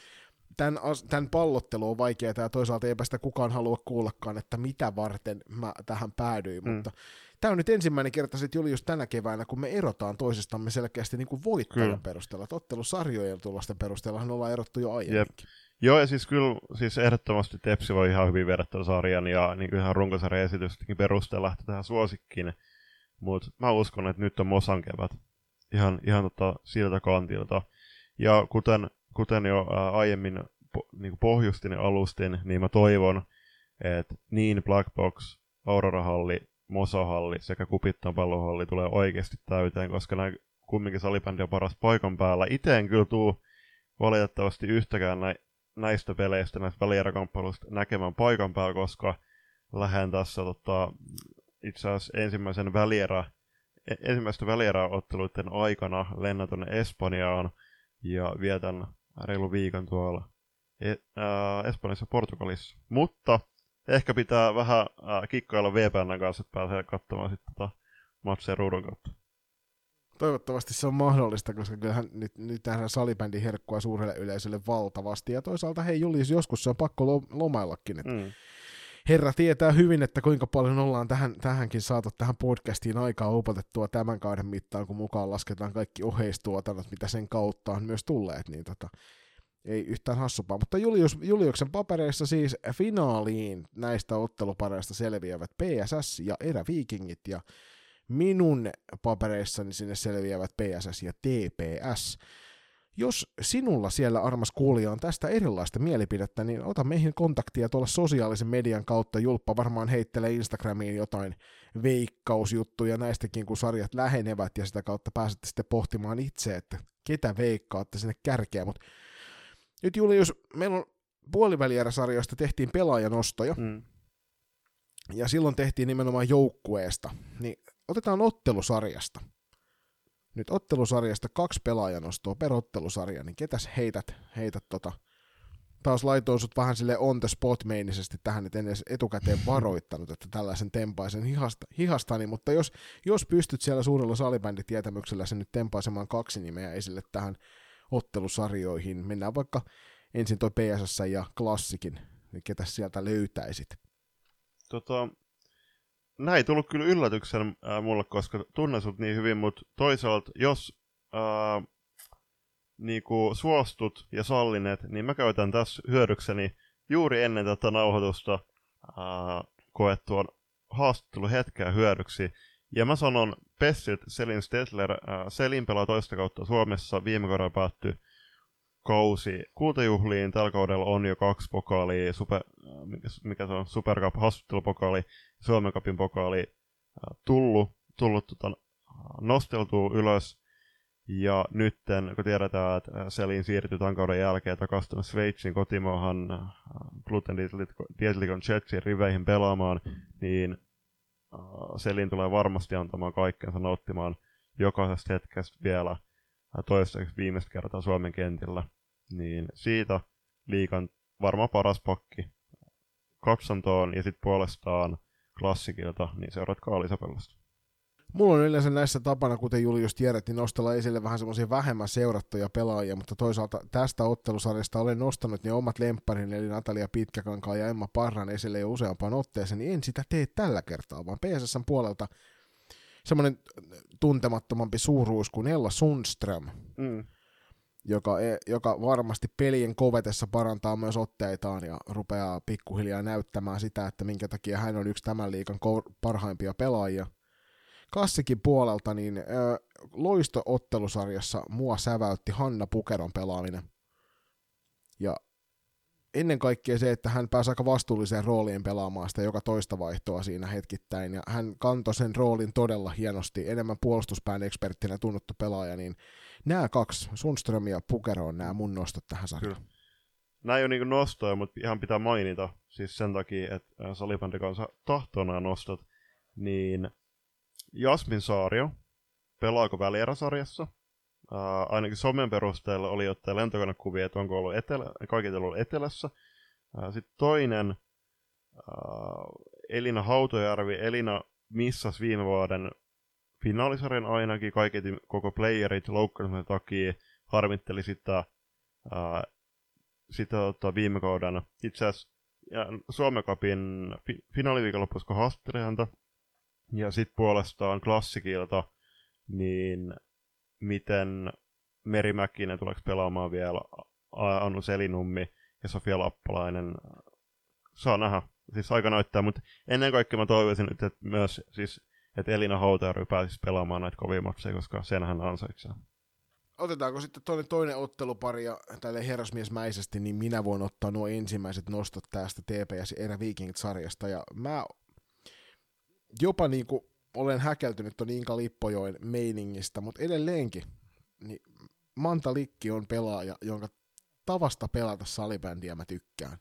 tämän, tämän pallottelu on vaikeaa ja toisaalta eipä sitä kukaan halua kuullakaan, että mitä varten mä tähän päädyin, mm. mutta tämä on nyt ensimmäinen kerta sitten Julius tänä keväänä, kun me erotaan toisistamme selkeästi niin kuin voittajan kyllä. perusteella. Ottelusarjojen tulosten perusteella ollaan erottu jo aiemmin. Jep. Joo, ja siis kyllä siis ehdottomasti Tepsi voi ihan hyvin verrata sarjan ja niin ihan runkosarjan esitystäkin perusteella lähteä tähän suosikkiin. Mutta mä uskon, että nyt on Mosan kevät. Ihan, ihan tota, siltä kantilta. Ja kuten kuten jo ää, aiemmin po, niin pohjustin ja alustin, niin mä toivon, että niin Black Box, Aurora-halli, Mosa-halli sekä Kupittan pallohalli tulee oikeasti täyteen, koska näin kumminkin salibändi on paras paikan päällä. Itse en kyllä tuu valitettavasti yhtäkään nä- näistä peleistä, näistä välieräkamppailuista näkemään paikan päällä, koska lähden tässä tota, itse asiassa ensimmäisen välierä, e-, ensimmäistä välieräotteluiden aikana lennän tuonne Espanjaan ja vietän reilu viikon tuolla e- äh, Espanjassa Portugalissa. Mutta ehkä pitää vähän äh, kikkailla VPN kanssa, että pääsee katsomaan sitten tota matseja ruudun kautta. Toivottavasti se on mahdollista, koska kyllähän nyt, nyt tähän salibändin herkkua suurelle yleisölle valtavasti. Ja toisaalta hei Julius, joskus se on pakko lomaillakin. Että mm. Herra tietää hyvin, että kuinka paljon ollaan tähän, tähänkin saatu tähän podcastiin aikaa upotettua tämän kauden mittaan, kun mukaan lasketaan kaikki oheistuotannot, mitä sen kautta on myös tulleet, niin tota, ei yhtään hassupaa. Mutta Julius, Juliuksen papereissa siis finaaliin näistä ottelupareista selviävät PSS ja Eräviikingit, ja minun papereissani sinne selviävät PSS ja TPS. Jos sinulla siellä, armas kuulija, on tästä erilaista mielipidettä, niin ota meihin kontaktia tuolla sosiaalisen median kautta. Julppa varmaan heittelee Instagramiin jotain veikkausjuttuja näistäkin, kun sarjat lähenevät, ja sitä kautta pääsette sitten pohtimaan itse, että ketä veikkaatte sinne kärkeä. Mutta nyt Julius, meillä on puolivälierä-sarjoista tehtiin pelaajanostoja, mm. ja silloin tehtiin nimenomaan joukkueesta. Niin otetaan ottelusarjasta nyt ottelusarjasta kaksi pelaajanostoa per ottelusarja, niin ketäs heität, heität tota, taas laitoin sut vähän sille on the spot meinisesti tähän, että en edes etukäteen varoittanut, että tällaisen tempaisen hihasta, hihastani, mutta jos, jos pystyt siellä suurella salibänditietämyksellä sen nyt tempaisemaan kaksi nimeä esille tähän ottelusarjoihin, mennään vaikka ensin toi PSS ja Klassikin, niin ketä sieltä löytäisit? Tota, näin ei tullut kyllä yllätyksen äh, mulle, koska tunnen sut niin hyvin, mutta toisaalta jos äh, niinku suostut ja sallinet, niin mä käytän tässä hyödykseni juuri ennen tätä nauhoitusta äh, koettuan haastatteluhetkeä hyödyksi. Ja mä sanon Pessit Selin Stetler. Äh, Selin pelaa toista kautta Suomessa. Viime kaudella päättyi kausi kultajuhliin. Tällä kaudella on jo kaksi pokaalia, super, äh, mikä, se on, Super Cup haastattelupokaali, Suomen Cupin pokaali äh, tullut, tullut tota, nosteltua ylös. Ja nytten, kun tiedetään, että äh, Selin siirtyi tämän kauden jälkeen takaisin Sveitsin kotimaahan Gluten Dietlikon Jetsin riveihin pelaamaan, niin Selin tulee varmasti antamaan kaikkensa nauttimaan jokaisesta hetkestä vielä – toistaiseksi viimeistä kertaa Suomen kentillä, niin siitä liikan varmaan paras pakki katsantoon ja sitten puolestaan klassikilta, niin seuratkaa Alisapellosta. Mulla on yleensä näissä tapana, kuten Julius tiedät, niin nostella esille vähän semmoisia vähemmän seurattuja pelaajia, mutta toisaalta tästä ottelusarjasta olen nostanut ne omat lempparini, eli Natalia Pitkäkankaa ja Emma Parran esille jo useampaan otteeseen, niin en sitä tee tällä kertaa, vaan PSSn puolelta semmoinen tuntemattomampi suuruus kuin Ella Sundström, Mm. joka, e- joka varmasti pelien kovetessa parantaa myös otteitaan ja rupeaa pikkuhiljaa näyttämään sitä, että minkä takia hän on yksi tämän liikan parhaimpia pelaajia. Kassikin puolelta, niin ö, loisto-ottelusarjassa mua säväytti Hanna Pukeron pelaaminen. Ja ennen kaikkea se, että hän pääsi aika vastuulliseen rooliin pelaamaan sitä joka toista vaihtoa siinä hetkittäin, ja hän kantoi sen roolin todella hienosti, enemmän puolustuspään eksperttinä tunnettu pelaaja, niin nämä kaksi, Sundström ja Pukero on nämä mun nostot tähän sarjaan. Kyllä. Nämä ei ole niinku nostoja, mutta ihan pitää mainita, siis sen takia, että ää, salibändi kanssa tahtoo nämä nostot, niin Jasmin Saario, pelaako välieräsarjassa? Ää, ainakin somen perusteella oli ottaa lentokonekuvia, että onko ollut etelä, kaikki ollut etelässä. Sitten toinen, ää, Elina Hautojärvi. Elina missas viime vuoden finaalisarjan ainakin, kaiketi koko playerit loukkaantumisen takia, harmitteli sitä, ää, sitä tota, viime kauden. Itse asiassa Suomen Cupin fi- finaaliviikonloppuissa, kun haastatteli häntä, ja sitten puolestaan klassikilta, niin miten Meri Mäkinen tuleeko pelaamaan vielä, Anu Selinummi ja Sofia Lappalainen. Saa nähdä. Siis aika näyttää, mutta ennen kaikkea mä toivoisin nyt, että myös siis, että Elina Hautajärvi pääsisi pelaamaan näitä kovia matseja, koska sen hän ansaitsee. Otetaanko sitten toinen, toinen ottelupari ja tälle herrasmiesmäisesti, niin minä voin ottaa nuo ensimmäiset nostot tästä TPS Erä Vikingit-sarjasta. Ja mä jopa niin kuin olen häkeltynyt ton Inka Lippojoen meiningistä, mutta edelleenkin niin Manta Likki on pelaaja, jonka tavasta pelata salibändiä mä tykkään.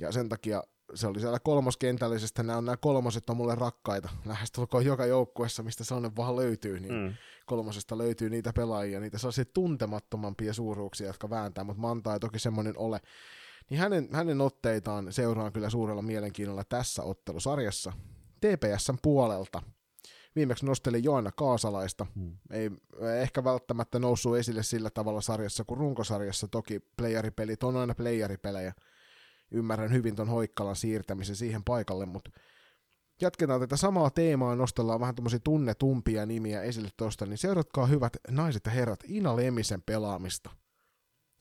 Ja sen takia se oli siellä kolmoskentällisestä, nämä, on, nämä kolmoset on mulle rakkaita. Lähestulkoon joka joukkuessa, mistä sellainen vaan löytyy, niin Mm. kolmosesta löytyy niitä pelaajia, niitä sellaisia tuntemattomampia suuruuksia, jotka vääntää, mutta Manta ei toki semmoinen ole. Niin hänen, hänen otteitaan seuraan kyllä suurella mielenkiinnolla tässä ottelusarjassa. TPSn puolelta viimeksi nostelin Joanna Kaasalaista. Hmm. Ei ehkä välttämättä noussut esille sillä tavalla sarjassa kuin runkosarjassa. Toki playeripelit on aina playeripelejä. Ymmärrän hyvin ton Hoikkalan siirtämisen siihen paikalle, mutta jatketaan tätä samaa teemaa, nostellaan vähän tämmöisiä tunnetumpia nimiä esille tuosta, niin seuratkaa hyvät naiset ja herrat Ina Lemisen pelaamista.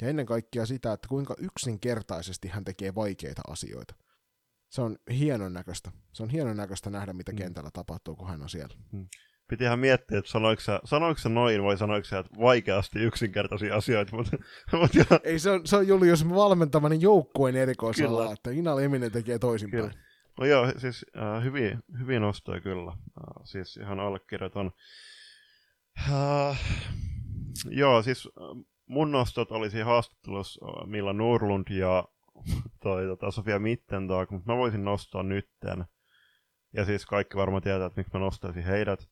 Ja ennen kaikkea sitä, että kuinka yksinkertaisesti hän tekee vaikeita asioita. Se on hienon näköistä. Se on hienon näköistä nähdä, mitä Mm. kentällä tapahtuu, kun hän on siellä. Piti ihan miettiä, että sanoiko sä, sanoiko sä noin vai sanoiko sä, että vaikeasti yksinkertaisia asioita, mutta, [LAUGHS] mutta joo, Ei, se on, se on Julius valmentamani joukkueen erikoisala, Kyllä. että Ina Leminen tekee toisinpäin. Kyllä. No joo, siis äh, hyvin, hyvin nostoja kyllä. Äh, siis ihan allekirjoitan. Äh, joo, siis äh, mun nostot oli siinä haastattelussa äh, Milla Nurlund ja [LAUGHS] toi, tota, Sofia Mittentag, mutta mä voisin nostaa nytten. Ja siis kaikki varmaan tietää, että miksi mä nostaisin heidät.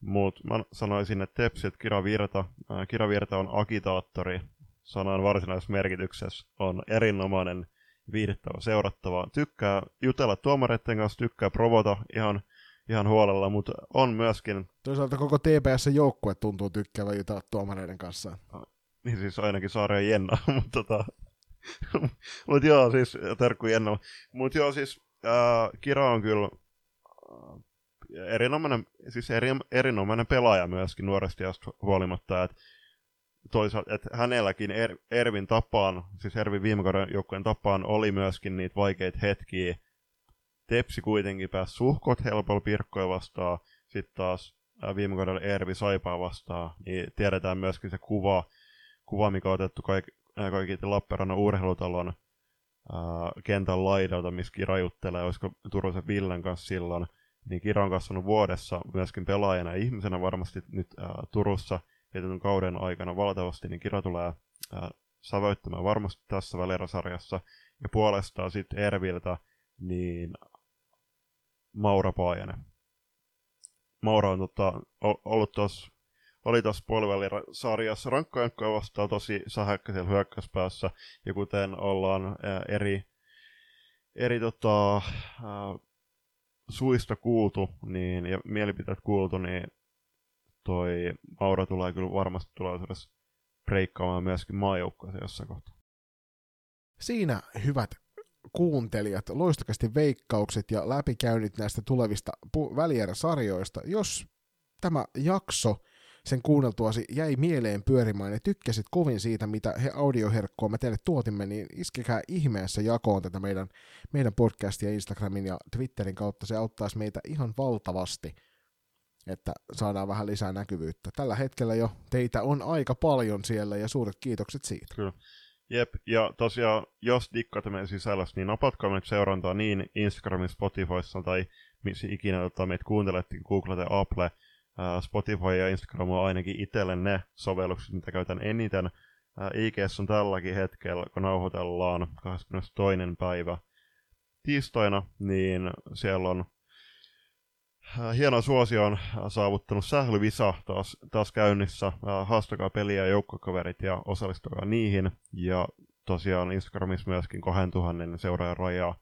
Mutta mä sanoisin, että Tepsi, että Kira Virta, äh, Kira Virta on agitaattori sanan varsinaisessa merkityksessä, on erinomainen viihdyttävä, seurattava. Tykkää jutella tuomareiden kanssa, tykkää provota ihan, ihan huolella, mutta on myöskin, Toisaalta koko TPS-joukkue tuntuu tykkäävän jutella tuomareiden kanssa. niin siis ainakin Saaren Jenna, [LAUGHS] mutta tota, [LAUGHS] mut joo, siis terkku Jenna. Mutta joo, siis ää, Kira on kyllä ää, erinomainen, siis eri, erinomainen pelaaja myöskin nuoresti asti huolimatta, että toisaalta, että hänelläkin er, Ervin tapaan, siis Ervin viime kauden joukkueen tapaan oli myöskin niitä vaikeita hetkiä. Tepsi kuitenkin pääsi suhkot helpolla Pirkkoja vastaan, sitten taas ää, viime kaudella Ervi Saipaa vastaan, niin tiedetään myöskin se kuva, kuva mikä on otettu kaik, kaikilta Lappeenrannan urheilutalon ää, kentän laidalta, missä Kira juttelee, olisiko Turusen Villen kanssa silloin, niin Kira on kasvanut vuodessa myöskin pelaajana ja ihmisenä varmasti nyt ää, Turussa vietetyn kauden aikana valtavasti, niin Kira tulee ää, sävöittämään varmasti tässä välierasarjassa. Ja puolestaan sitten Erviltä, niin Maura Paajanen. Maura on tota, ollut tuossa oli tuossa puolivälirasarjassa rankkajankkoja vastaan tosi sähäkkä siellä hyökkäyspäässä, ja kuten ollaan eri, eri tota, ää, suista kuultu niin, ja mielipiteet kuultu, niin toi Maura tulee kyllä varmasti tulevaisuudessa breikkaamaan myöskin maajoukkueeseen jossain kohtaa. Siinä hyvät kuuntelijat, loistakasti veikkaukset ja läpikäynnit näistä tulevista pu- välieräsarjoista. Jos tämä jakso sen kuunneltuasi jäi mieleen pyörimään ja tykkäsit kovin siitä, mitä he audioherkkoa me teille tuotimme, niin iskekää ihmeessä jakoon tätä meidän, meidän podcastia Instagramin ja Twitterin kautta. Se auttaisi meitä ihan valtavasti, että saadaan vähän lisää näkyvyyttä. Tällä hetkellä jo teitä on aika paljon siellä ja suuret kiitokset siitä. Kyllä. Jep, ja tosiaan, jos dikkaatte meidän sisällöstä, niin napatkaa meitä seurantaa niin Instagramissa, Spotifyssa tai missä ikinä ottaa meitä kuuntelette, googlate Apple, Spotify ja Instagram on ainakin itselle ne sovellukset, mitä käytän eniten. IGS on tälläkin hetkellä, kun nauhoitellaan 22. päivä tiistaina, niin siellä on hieno suosio on saavuttanut sählyvisa taas, taas käynnissä. Haastakaa peliä joukkokaverit ja osallistukaa niihin. Ja tosiaan Instagramissa myöskin 2000 seuraajan raja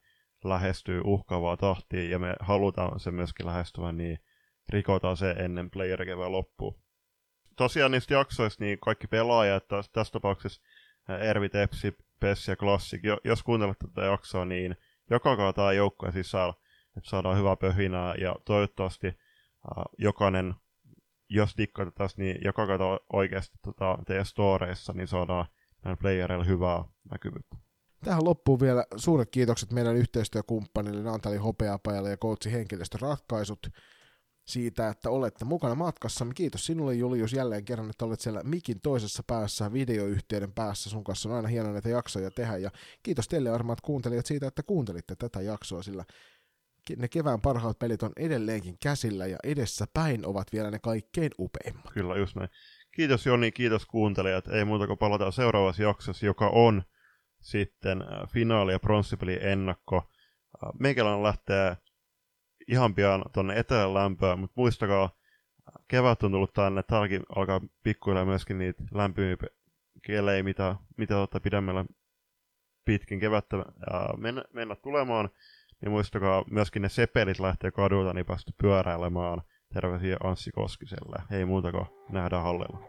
lähestyy uhkaavaa tahtia ja me halutaan se myöskin lähestyä, niin rikotaan se ennen player kevään loppuun. Tosiaan niistä jaksoista niin kaikki pelaajat, tässä tapauksessa Ervi, Tepsi, Pessi ja Classic, jos kuuntelette tätä jaksoa, niin jokakaan tämä joukkojen sisällä että saadaan hyvää pöhinää ja toivottavasti äh, jokainen, jos dikkaatte tästä, niin jakakaa oikeasti tota, teidän storeissa, niin saadaan näin playereille hyvää näkyvyyttä. Tähän loppuu vielä suuret kiitokset meidän yhteistyökumppanille Naantali Hopeapajalle ja Koutsi Henkilöstöratkaisut siitä, että olette mukana matkassa. Kiitos sinulle Julius jälleen kerran, että olet siellä mikin toisessa päässä, videoyhteyden päässä. Sun kanssa on aina hienoa näitä jaksoja tehdä ja kiitos teille armaat kuuntelijat siitä, että kuuntelitte tätä jaksoa, sillä ne kevään parhaat pelit on edelleenkin käsillä ja edessä päin ovat vielä ne kaikkein upeimmat. Kyllä, just näin. Kiitos Joni, kiitos kuuntelijat. Ei muuta kuin palataan seuraavassa jaksossa, joka on sitten äh, finaali- ja pronssipeli ennakko. Äh, Meikälän lähtee ihan pian tuonne lämpöön, mutta muistakaa, kevät on tullut tänne, täälläkin alkaa pikkuilla myöskin niitä lämpimiä kelejä, mitä, mitä ottaa pidemmällä pitkin kevättä mennä, mennä tulemaan niin muistakaa myöskin ne sepelit lähtee kadulta, niin päästä pyöräilemään. Terveisiä Anssi Koskiselle. Ei muuta kuin nähdään hallella.